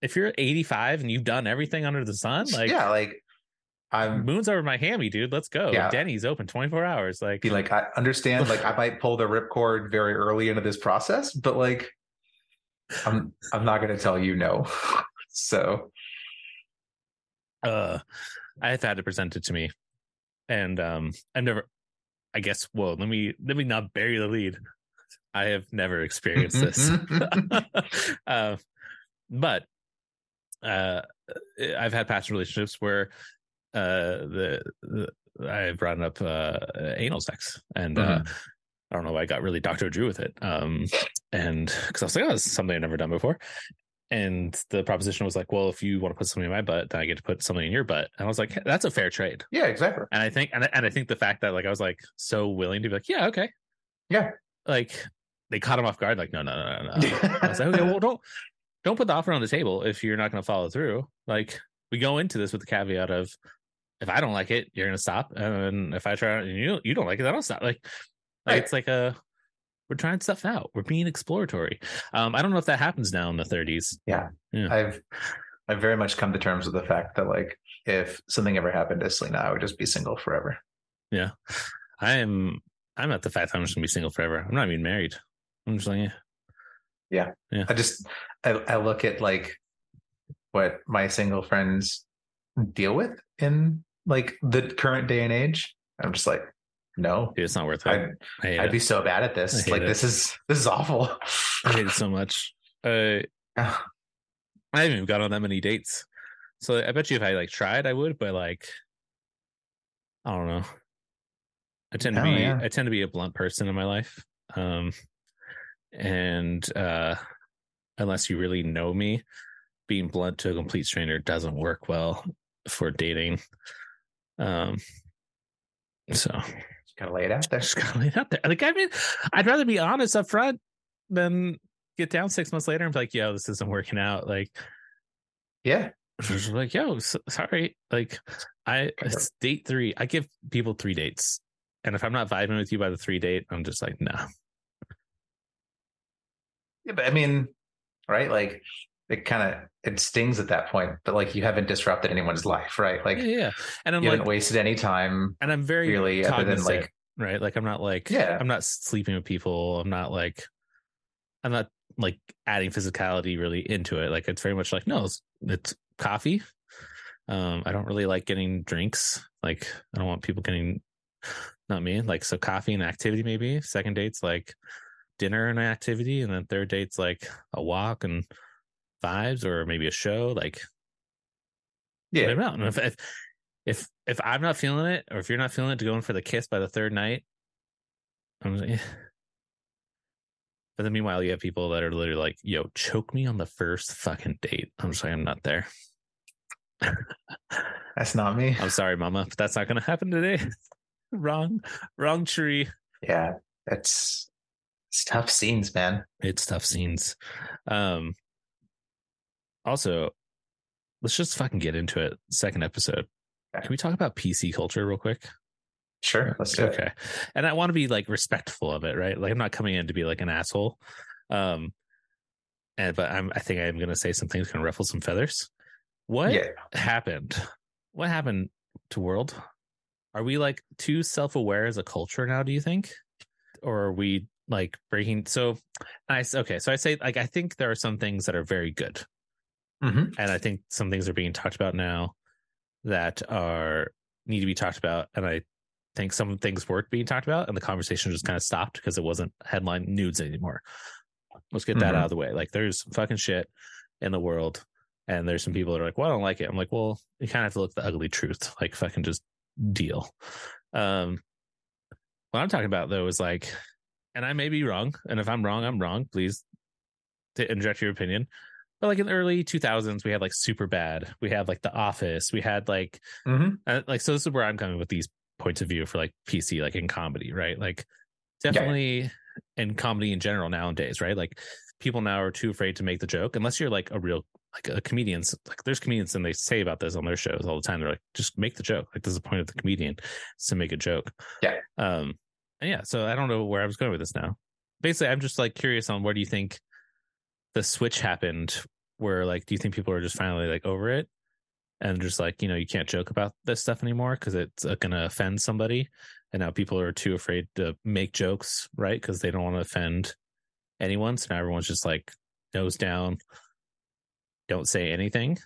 If you're 85 and you've done everything under the sun, like yeah, like I'm moon's over my hammy, dude. Let's go. Yeah. Denny's open 24 hours. Like be like, I understand, like I might pull the ripcord very early into this process, but like I'm I'm not gonna tell you no. so uh I've had to present it presented to me. And um I've never I guess whoa, let me let me not bury the lead. I have never experienced this. uh, but uh I've had past relationships where uh the, the I brought up uh anal sex and uh I don't know why I got really Dr. Drew with it. Um and because I was like, oh, this is something I've never done before. And the proposition was like, well, if you want to put something in my butt, then I get to put something in your butt. And I was like, that's a fair trade. yeah, exactly. And I think, and I, and I think the fact that like I was like so willing to be like, yeah, okay, Yeah. like they caught him off guard. Like, no, no, no, no. no. I was like, okay, well, don't don't put the offer on the table if you're not going to follow through. Like, we go into this with the caveat of, if I don't like it, you're going to stop, and if I try and you you don't like it, then I'll stop. Like, like Right. it's like a we're trying stuff out. We're being exploratory. Um, I don't know if that happens now in the 30s. Yeah, I've I've very much come to terms with the fact that like if something ever happened to Selena, I would just be single forever. Yeah. I am. I'm at the fact that I'm just gonna be single forever. I'm not even married. I'm just like, yeah. Yeah. I just I, I look at like what my single friends deal with in like the current day and age. I'm just like, no, dude, it's not worth it. I'd, I it. be so bad at this. Like it. this is this is awful. I hate it so much. Uh, I haven't even gone on that many dates. So I bet you if I like tried, I would, but like, I don't know. I tend to Oh, be, yeah. I tend to be a blunt person in my life. Um, and uh, unless you really know me, being blunt to a complete stranger doesn't work well for dating. Um, so Just gotta lay it out there. just gotta lay it out there. Like, I mean, I'd rather be honest up front than get down six months later and be like, yo, this isn't working out. Like, Yeah. like, yo, so, sorry. Like, I it's date three. I give people three dates. And if I'm not vibing with you by the three date, I'm just like, no. Yeah, but I mean, right? Like it kind of it stings at that point, but like you haven't disrupted anyone's life, right? Like yeah, yeah. And I'm you like, haven't wasted any time and I'm very really other than like right? Like, I'm not like, Yeah. I'm not sleeping with people. I'm not like, I'm not like adding physicality really into it. Like, it's very much like, no, it's, it's coffee. Um, I don't really like getting drinks. Like, I don't want people getting, not me. Like, so coffee and activity maybe. Second date's like dinner and activity, and then third date's like a walk and vibes, or maybe a show. Like, yeah, maybe not. And if, if if if I'm not feeling it, or if you're not feeling it, to go in for the kiss by the third night, I'm like, eh. But then meanwhile, you have people that are literally like, "Yo, choke me on the first fucking date." I'm just like, I'm not there. that's not me. I'm sorry, Mama, but that's not going to happen today. wrong, wrong tree. Yeah, it's it's tough scenes, man. It's tough scenes. Um. Also, let's just fucking get into it. Second episode. Can we talk about PC culture real quick? Sure, let's do it. okay and i want to be like respectful of it right like i'm not coming in to be like an asshole um and but i'm i think i'm gonna say something that's gonna ruffle some feathers what Yeah, happened what happened to world. Are we like too self aware as a culture now? Do you think, or are we like breaking? So, I okay. So I say like I think there are some things that are very good, Mhm. and I think some things are being talked about now that are need to be talked about, and I think some things weren't being talked about, and the conversation just kind of stopped because it wasn't headline nudes anymore. Let's get that Mhm. out of the way. Like, there's fucking shit in the world, and there's some people that are like, "Well, I don't like it." I'm like, "Well, you kind of have to look at the ugly truth. Like, fucking just deal." Um, what I'm talking about though is like, and I may be wrong, and if I'm wrong, I'm wrong. Please to inject your opinion. But like in the early 2000s, we had like Super Bad, we had like The Office, we had like Mhm. uh, like so this is where i'm coming with these points of view for like pc like in comedy right? Like definitely in comedy in general nowadays right? Like people now are too afraid to make the joke unless you're like a real like a comedian like there's comedians and they say about this on their shows all the time. They're like just make the joke. Like this is the point of the comedian is to make a joke. Yeah. um and yeah so i don't know where i was going with this now. Basically i'm just like curious on where do you think the switch happened where like do you think people are just finally like over it? And just like you know you can't joke about this stuff anymore because it's uh, going to offend somebody. And now people are too afraid to make jokes right? Because they don't want to offend anyone. So now everyone's just like nose down don't say anything.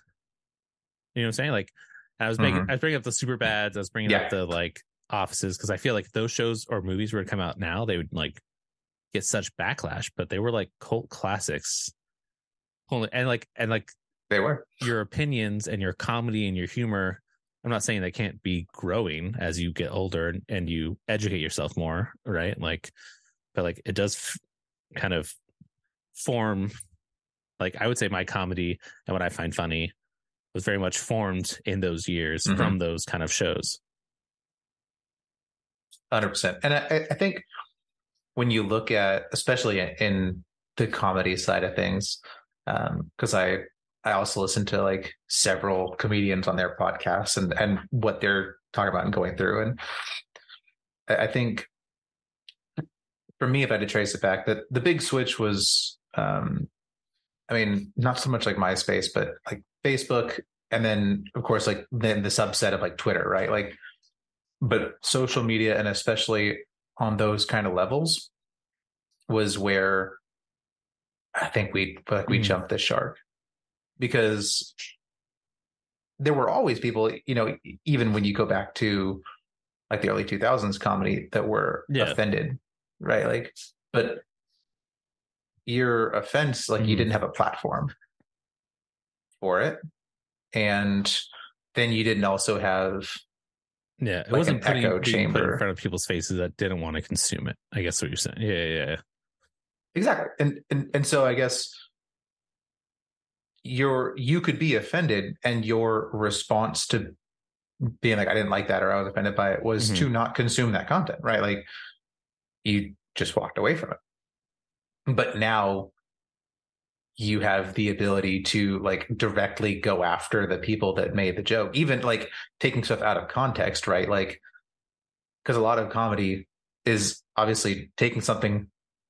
You know what i'm saying? Like i was making Mhm. i was bringing up the super bads. I was bringing Yeah. up the like offices because i feel like if those shows or movies were to come out now they would like get such backlash. But they were like cult classics Holy- and like and like They were. your opinions and your comedy and your humor i'm not saying they can't be growing as you get older and, and you educate yourself more right like but like it does f- kind of form like i would say my comedy and what i find funny was very much formed in those years Mhm. from those kind of shows Hundred percent, and I, I think when you look at, especially in the comedy side of things, because I I also listen to like several comedians on their podcasts and and what they're talking about and going through, and I, I think for me, if I had to trace it back, that the big switch was, um, I mean, not so much like MySpace, but like Facebook, and then of course like then the subset of like Twitter, right? Like but social media and especially on those kind of levels was where I think we like we Mm. jumped the shark because there were always people, you know, even when you go back to like the early 2000s comedy that were Yeah. offended, right? Like, but your offense, like you Mhm. didn't have a platform for it. And then you didn't also have yeah it Like wasn't an putting, echo put in front of people's faces that didn't want to consume it i guess what you're saying yeah yeah, yeah. Exactly. And and and so i guess your you could be offended and your response to being like i didn't like that or i was offended by it was Mhm. to not consume that content right? Like you just walked away from it. But now you have the ability to like directly go after the people that made the joke. Even like taking stuff out of context right? Like because a lot of comedy is obviously taking something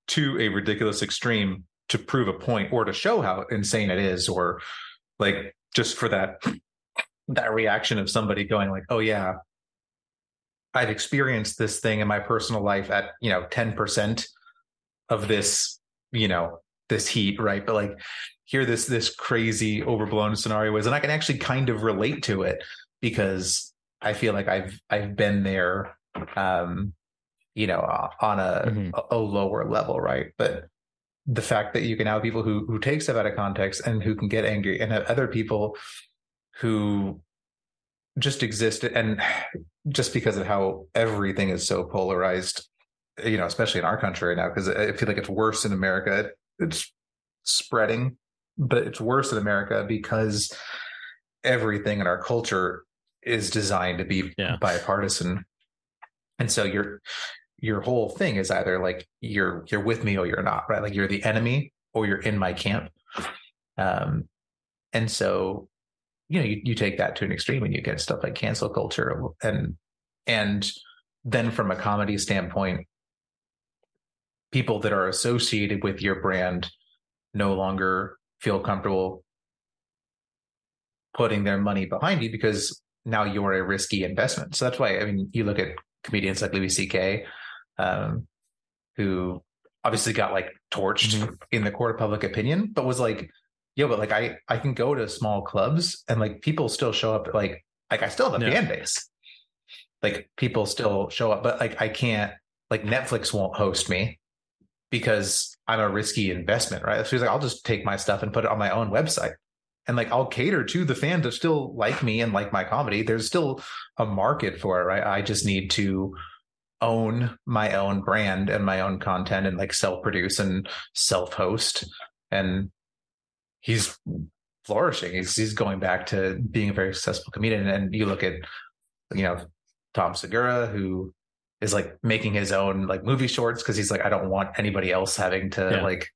to a ridiculous extreme to prove a point or to show how insane it is or like just for that that reaction of somebody going like oh yeah i've experienced this thing in my personal life at you know 10% of this you know this heat right? But like here this this crazy overblown scenario is and i can actually kind of relate to it because i feel like i've i've been there um you know uh, on a, Mhm. a a lower level right but the fact that you can have people who who take stuff out of context and who can get angry and have other people who just exist and just because of how everything is so polarized you know especially in our country right now because i feel like it's worse in america it's spreading but it's worse in america because everything in our culture is designed to be Yeah. bipartisan and so your your whole thing is either like you're you're with me or you're not right like you're the enemy or you're in my camp um and so you know you, you take that to an extreme and you get stuff like cancel culture and and then from a comedy standpoint people that are associated with your brand no longer feel comfortable putting their money behind you because now you're a risky investment. So that's why I mean you look at comedians like Louis C.K. Um, who obviously got like torched mm-hmm. in the court of public opinion, but was like, yo, but like I I can go to small clubs and like people still show up like like I still have a yeah. fan base. Like people still show up, but like I can't like Netflix won't host me because I'm a risky investment, right? So he's like, I'll just take my stuff and put it on my own website. And like I'll cater to the fans that still like me and like my comedy. There's still a market for it, right? I just need to own my own brand and my own content and like self-produce and self-host. And he's flourishing. He's he's going back to being a very successful comedian. And you look at, you know, Tom Segura, who is like making his own like movie shorts because he's like, I don't want anybody else having to yeah. like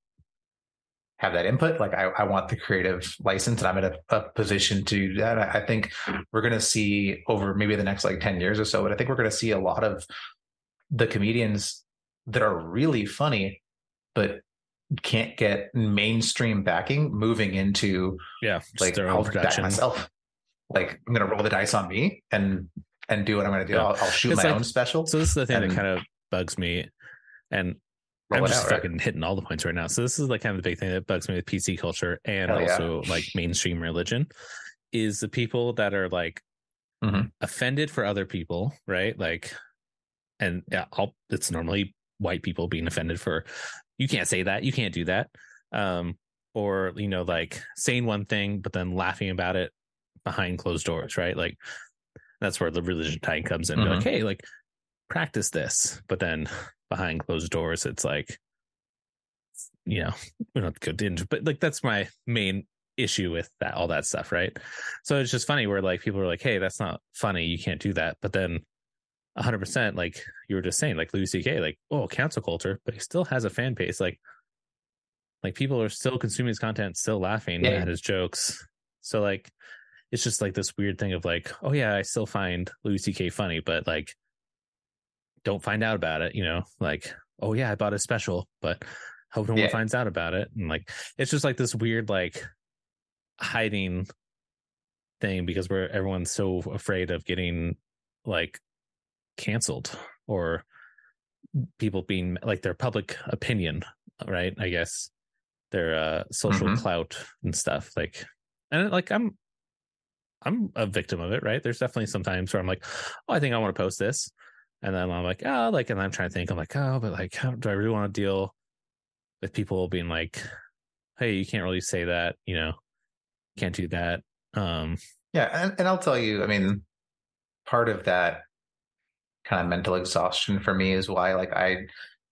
have that input. Like I, I want the creative license and I'm in a, a position to do that. I, I think we're going to see over maybe the next like 10 years or so, but I think we're going to see a lot of the comedians that are really funny, but can't get mainstream backing moving into yeah like I'll back myself. Like I'm gonna roll the dice on me and and do what I'm gonna do. Yeah. I'll, I'll, shoot my like, own special. So this is the thing that kind of bugs me, and I'm just out, fucking right? hitting all the points right now. So this is like kind of the big thing that bugs me with PC culture and Hell also yeah. like mainstream religion is the people that are like mm-hmm. offended for other people, right? Like, and yeah, I'll, it's normally white people being offended for you can't say that, you can't do that, um, or you know, like saying one thing but then laughing about it behind closed doors, right? Like that's where the religion tie comes in. Mm-hmm. Like, hey, like practice this, but then behind closed doors, it's like, you know, we don't go into, but like that's my main issue with that, all that stuff, right? So it's just funny where like people are like, hey, that's not funny, you can't do that, but then. 100% like you were just saying like Louis CK like oh cancel culture but he still has a fan base like like people are still consuming his content still laughing yeah. at his jokes so like it's just like this weird thing of like oh yeah I still find Louis CK funny but like don't find out about it, you know, like, oh yeah, I bought a special, but hope no yeah. one finds out about it. And like it's just like this weird like hiding thing because we're everyone's so afraid of getting like canceled or people being like their public opinion, right? I guess their uh social mm-hmm. clout and stuff. Like and like I'm I'm a victim of it, right? There's definitely some times where I'm like, oh, I think I want to post this. And then I'm like, oh, like, and I'm trying to think, I'm like, oh, but like, how do I really want to deal with people being like, hey, you can't really say that, you know, can't do that. Um, yeah. And, and I'll tell you, I mean, part of that kind of mental exhaustion for me is why, like, I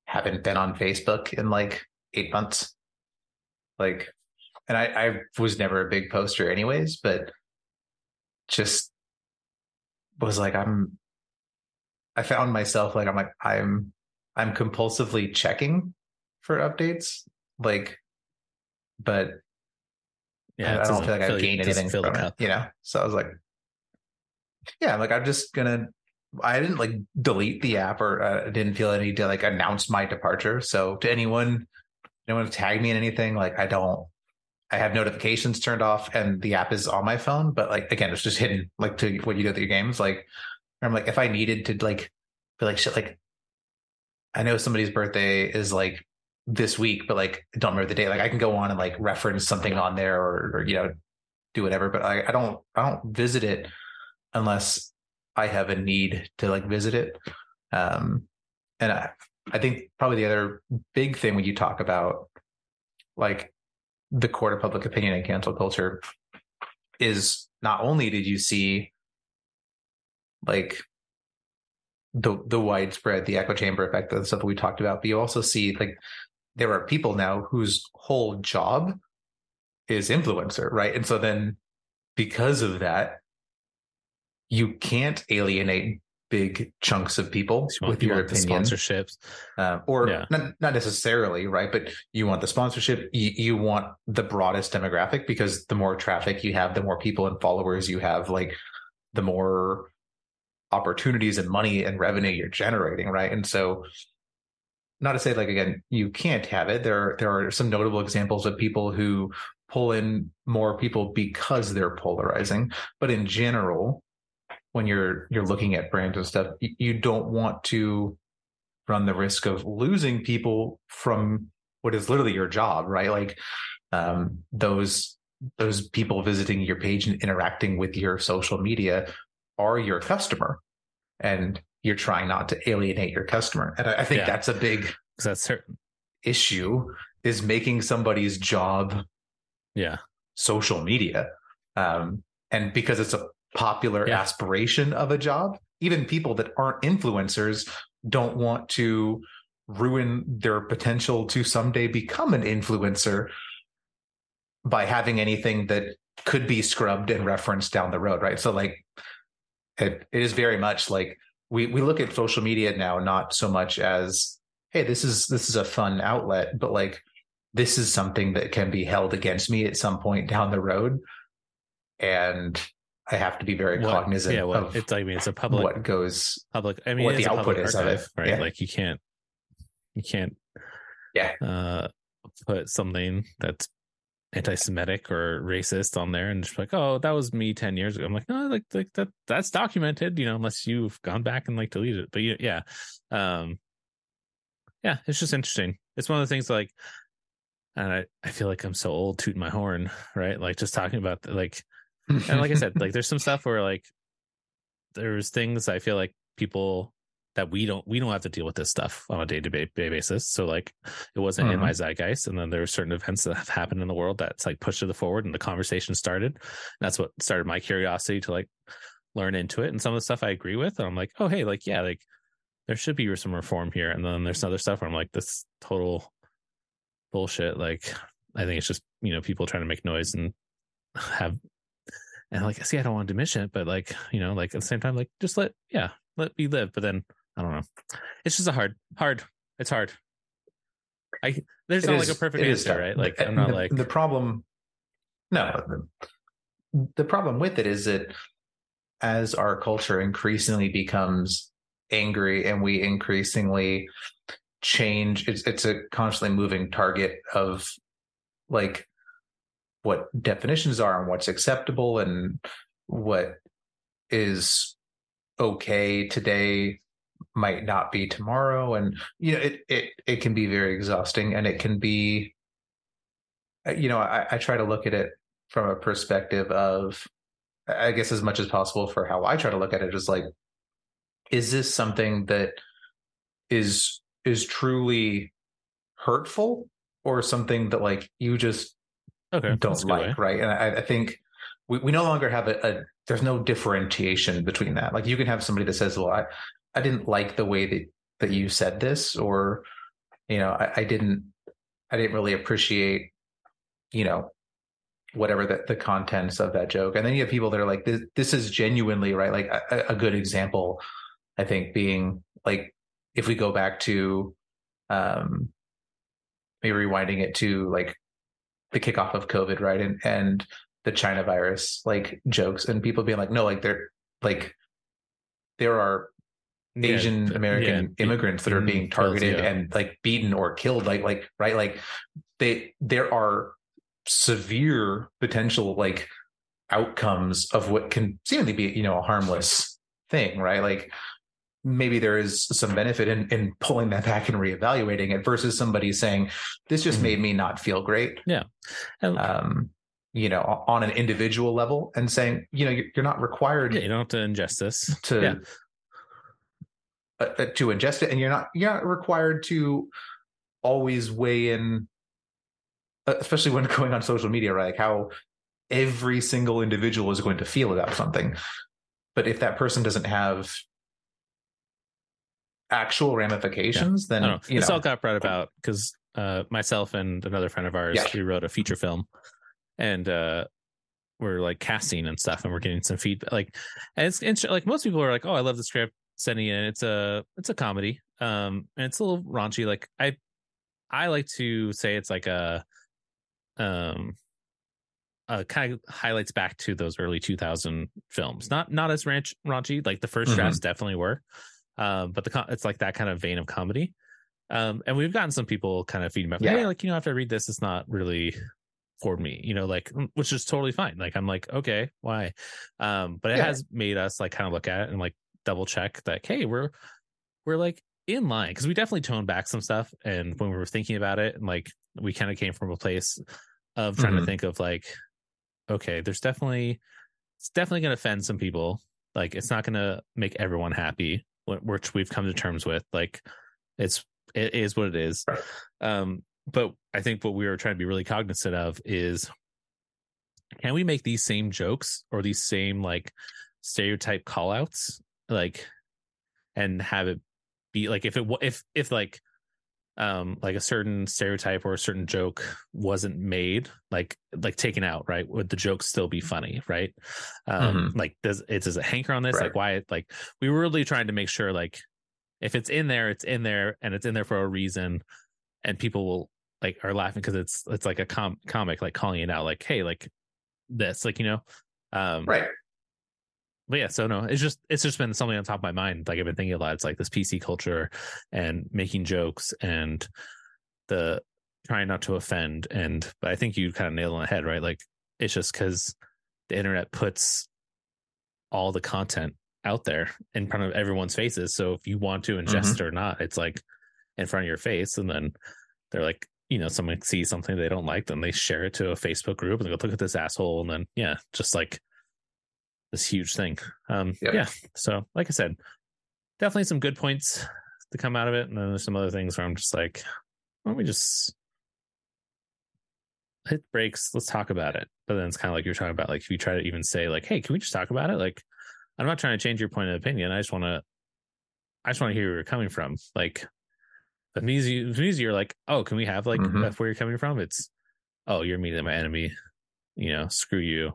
haven't been on Facebook in like eight months. Like, and I, I was never a big poster anyways, but just was like, I'm, I found myself like I'm like I'm I'm compulsively checking for updates, like, but yeah, I, don't feel like I've gained anything from it, you know. So I was like, yeah, like I'm just gonna. I didn't like delete the app or uh, I didn't feel any to like announce my departure. So to anyone, anyone tag me in anything, like I don't. I have notifications turned off and the app is on my phone, but like again, it's just hidden. Like to what you do with your games, like I'm like, if I needed to like be like shit, like I know somebody's birthday is like this week, but like don't remember the date. Like I can go on and like reference something on there or, or you know, do whatever. But I, I don't I don't visit it unless I have a need to like visit it. Um and I I think probably the other big thing when you talk about like the court of public opinion and cancel culture is not only did you see like the the widespread the echo chamber effect the stuff that we talked about but you also see like there are people now whose whole job is influencer right and so then because of that you can't alienate big chunks of people you with your opinion sponsorships uh, or yeah. not, not necessarily right but you want the sponsorship you, you want the broadest demographic because the more traffic you have the more people and followers you have like the more opportunities and money and revenue you're generating, right? And so not to say like again, you can't have it. There there are some notable examples of people who pull in more people because they're polarizing. But in general, when you're you're looking at brands and stuff, you, don't want to run the risk of losing people from what is literally your job, right? Like um, those those people visiting your page and interacting with your social media are your customer, and you're trying not to alienate your customer. And I, I think Yeah. that's a big that's certain. issue is making somebody's job Yeah. social media. Um, and because it's a popular Yeah. aspiration of a job, even people that aren't influencers don't want to ruin their potential to someday become an influencer by having anything that could be scrubbed and referenced down the road, right? So like it, it is very much like we we look at social media now not so much as hey this is this is a fun outlet but like this is something that can be held against me at some point down the road and i have to be very What- cognizant yeah. What, of it's I mean, it's a public what goes public. I mean, what the output is of it. right? Yeah. Like you can't, you can't, Yeah. uh, put something that's anti-Semitic or racist on there and just be like, oh, that was me ten years ago. I'm like, no, like, like that, that's documented, you know, unless you've gone back and like deleted it. But yeah, yeah, um, yeah, it's just interesting. It's one of the things like, and I, I feel like I'm so old tooting my horn, right? Like just talking about the, like and like I said, like there's some stuff where like there's things I feel like people that we don't we don't have to deal with this stuff on a day to day basis. So like it wasn't in my uh-huh. zeitgeist, and then there were certain events that have happened in the world that's like pushed it forward, and the conversation started. And that's what started my curiosity to like learn into it. And some of the stuff I agree with, and I'm like, oh hey, like yeah, like there should be some reform here. And then there's other stuff where I'm like, this total bullshit. Like I think it's just you know people trying to make noise and have and like see i don't want to diminish it but like you know like at the same time like just let yeah let me live. But then i don't know. It's just a hard hard it's hard. I there's It not is- like a perfect answer right? Like i'm not the, like the problem no the, the problem with it is that as our culture increasingly becomes angry and we increasingly change it's it's a constantly moving target of like what definitions are and what's acceptable and what is okay today might not be tomorrow. And you know it it it can be very exhausting and it can be uh, you know I, I try to look at it from a perspective of i guess as much as possible for how i try to look at it is like is this something that is is truly hurtful or something that like you just okay don't like, right? And I, I think we, we no longer have a, a there's no differentiation between that. Like you can have somebody that says, "Well, I I didn't like the way that that you said this," or you know, I, I didn't I didn't really appreciate, you know, whatever the, the contents of that joke. And then you have people that are like, "This this is genuinely right." Like a, a good example, I think, being like if we go back to, um, maybe rewinding it to like the kickoff of COVID, right? And and the China virus like jokes and people being like, no, like they're like there are Asian th- American yeah, immigrants that are being mm-hmm. targeted yeah. and like beaten or killed, like like right, like they there are severe potential like outcomes of what can seemingly be you know a harmless thing, right? Like maybe there is some benefit in, in pulling that back and reevaluating it versus somebody saying this just Mhm. made me not feel great Yeah. and um, you know, on an individual level and saying, you know, you're you're not required yeah, you don't have to ingest this to yeah. uh, uh, to ingest it, and you're not you're not required to always weigh in, uh, especially when going on social media, right? Like how every single individual is going to feel about something. But if that person doesn't have actual ramifications, then I know. you this know, all got brought about because uh, myself and another friend of ours, Yeah. we wrote a feature film, and uh, we're like casting and stuff, and we're getting some feedback. Like, and it's, it's like most people are like, "Oh, I love the script." Sending it, it's a it's a comedy, um, and it's a little raunchy. Like I, I like to say it's like a, um, uh, kind of highlights back to those early 2000 films. Not not as ranch, raunchy. Like the 1st Mhm. drafts definitely were, um, but the it's like that kind of vein of comedy. Um, and we've gotten some people kind of feedback, Yeah. hey, like you know, after I read this, it's not really for me, you know, like mm, which is totally fine. Like I'm like, okay, why? Um, but it Yeah. has made us like kind of look at it and like double check that hey, we're we're like in line because we definitely toned back some stuff and when we were thinking about it and like we kind of came from a place of trying to Mhm. think of like okay there's definitely it's definitely going to offend some people like it's not going to make everyone happy which we've come to terms with like it's it is what it is. Um but i think what we were trying to be really cognizant of is can we make these same jokes or these same like stereotype call outs like and have it be like if it if if like um like a certain stereotype or a certain joke wasn't made like like taken out right? Would the joke still be funny right? Um like does it does it hanker on this? Right. like why like we were really trying to make sure like if it's in there it's in there and it's in there for a reason and people will like are laughing because it's it's like a com- comic like calling it out like hey like this like you know? Um Right. But yeah, so no, it's just it's just been something on top of my mind. Like I've been thinking a lot. It's like this PC culture and making jokes and the trying not to offend. And but I think you kind of nailed it on the head, right? Like it's just because the internet puts all the content out there in front of everyone's faces. So if you want to ingest it or not, it's like in front of your face, and then they're like, you know, someone sees something they don't like, then they share it to a Facebook group and they go, look at this asshole, and then yeah, just like this huge thing. Um, Yep. yeah. So, like I said, definitely some good points to come out of it, and then there's some other things where I'm just like, why don't we just hit brakes? Let's talk about it. But then it's kind of like you're talking about, like if you try to even say, like, hey, can we just talk about it? Like, I'm not trying to change your point of opinion. I just want to, I just want to hear where you're coming from. Like, if me, if me, you're like, oh, can we have like Mhm. where you're coming from? It's, oh, you're meeting my enemy. You know, screw you.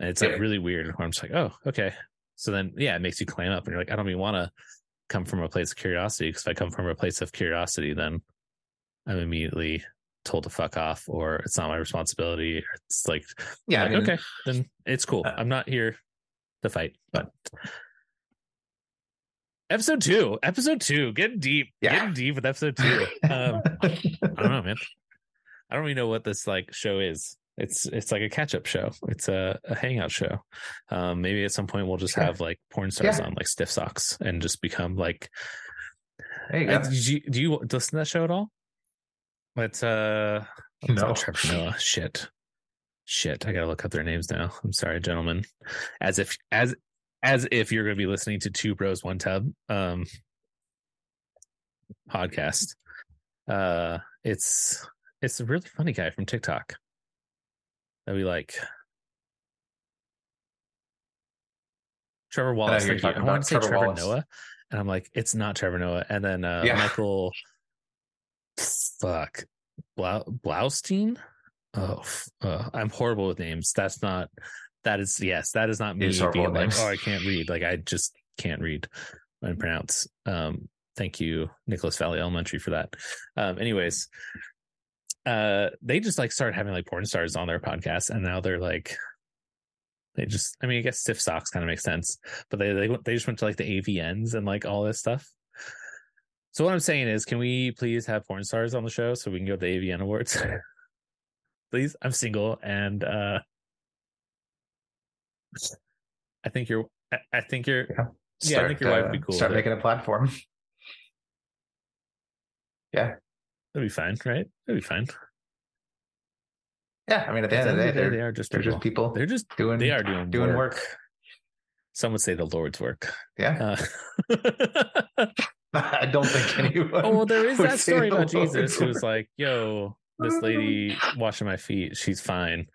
And it's like really weird. Where I'm just like, oh, okay. So then, yeah, it makes you clam up, and you're like, I don't even want to come from a place of curiosity because if I come from a place of curiosity, then I'm immediately told to fuck off, or it's not my responsibility. Or it's like, Yeah. like, I mean, okay, then it's cool. Uh, I'm not here to fight, but episode two, episode two, getting deep, Yeah. getting deep with episode two. Um, I don't know, man. I don't even know what this like show is. It's it's like a catch up show. It's a, a hangout show. Um, maybe at some point we'll just Sure. have like porn stars Yeah. on like stiff socks and just become like. you Uh, do you do you listen to that show at all? It's uh, No. Trevor Noah. Shit, shit. I gotta look up their names now. I'm sorry, gentlemen. As if as as if you're gonna be listening to Two Bros One Tub um podcast. Uh, it's it's a really funny guy from TikTok that we like. Trevor Wallace. you're I want to say Trevor Trevor Wallace. Noah, and I'm like, it's not Trevor Noah. And then uh, Yeah. Michael, fuck, Blau, Blaustein. Oh, uh, I'm horrible with names. That's not. That is yes. That is not me You're just horrible being like, names. oh, I can't read. Like I just can't read and pronounce. Um, thank you, Nicholas Valley Elementary, for that. Um, anyways, uh, they just like started having like porn stars on their podcast, and now they're like, they just. I mean, I guess stiff socks kind of makes sense, but they, they they just went to like the AVNs and like all this stuff. So what I'm saying is, can we please have porn stars on the show so we can go to the AVN awards? please, I'm single and uh I think you're. I, I think you're. Yeah, I think your wife would be cool Start with it. making a platform. That'd be fine, right? That'd be fine. Yeah. I mean, at the end of the day, they they're, just they're people. just people They're just doing they are doing doing work. work. Some would say the Lord's work. Yeah. Uh, I don't think anyone. oh well, there is that story about Jesus Lord's who was like, "Yo, this lady washing my feet, she's fine.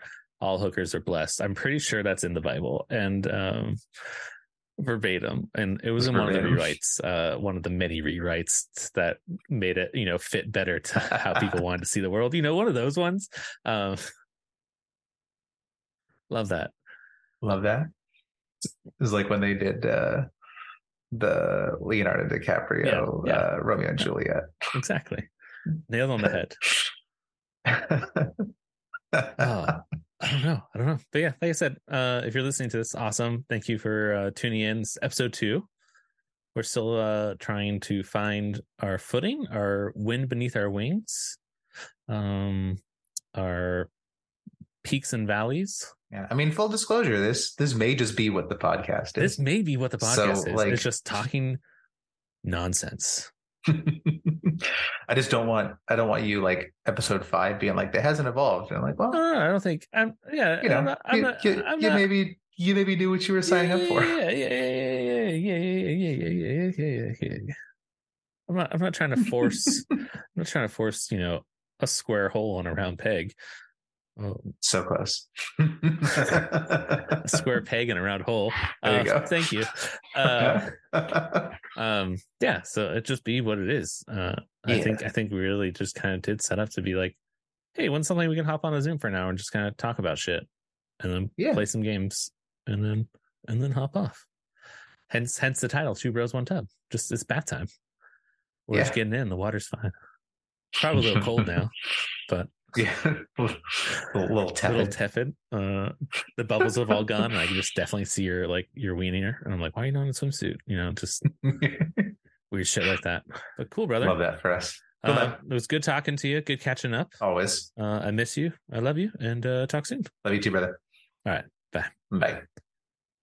All hookers are blessed." I'm pretty sure that's in the Bible and um, verbatim, and it was in one of the rewrites, uh, one of the many rewrites that made it, you know, fit better to how people wanted to see the world. You know, one of those ones. Um, love that. Love that. It's like when they did uh, the Leonardo DiCaprio Yeah, yeah. Uh, Romeo and Juliet. Exactly. Nailed on the head. Oh, I don't know. I don't know. But yeah, like I said, uh, if you're listening to this, awesome. Thank you for uh, tuning in. It's episode two. We're still uh, trying to find our footing, our wind beneath our wings, um, our peaks and valleys. Yeah, I mean, full disclosure this this may just be what the podcast is. This may be what the podcast So, is. like- it's just talking nonsense. I just don't want I don't want you like episode five being like that hasn't evolved. And I'm like, well, No, no, I don't think I'm. Yeah, you know, I'm not. I'm you, not, you, I'm you not- maybe you maybe knew what you were signing up for. Yeah, yeah, yeah, yeah, yeah, yeah, yeah, yeah, yeah, yeah, yeah, yeah, yeah. I'm not. I'm not trying to force. I'm not trying to force. You know, a square hole on a round peg. Oh, So close. square peg and a round hole. There you Uh, go. Thank you. Uh, um, yeah. So it just be what it is. Uh, I think. I think we really just kind of did set up to be like, hey, when's something we can hop on a Zoom for an hour and just kind of talk about shit, and then Yeah. play some games, and then and then hop off. Hence, hence the title, Two Bros One Tub. Just it's bath time. We're just getting in. The water's fine. Probably a little cold now, but yeah, a little, little little tepid. tepid. Uh, the bubbles have all gone, and I can just definitely see your like your wiener. And I'm like, why are you not in a swimsuit? You know, just weird shit like that. But cool, brother. Love that for us. Uh, it was good talking to you. Good catching up. Always Uh, I miss you. I love you, and uh, talk soon. love you too, brother. All right. Bye. Bye.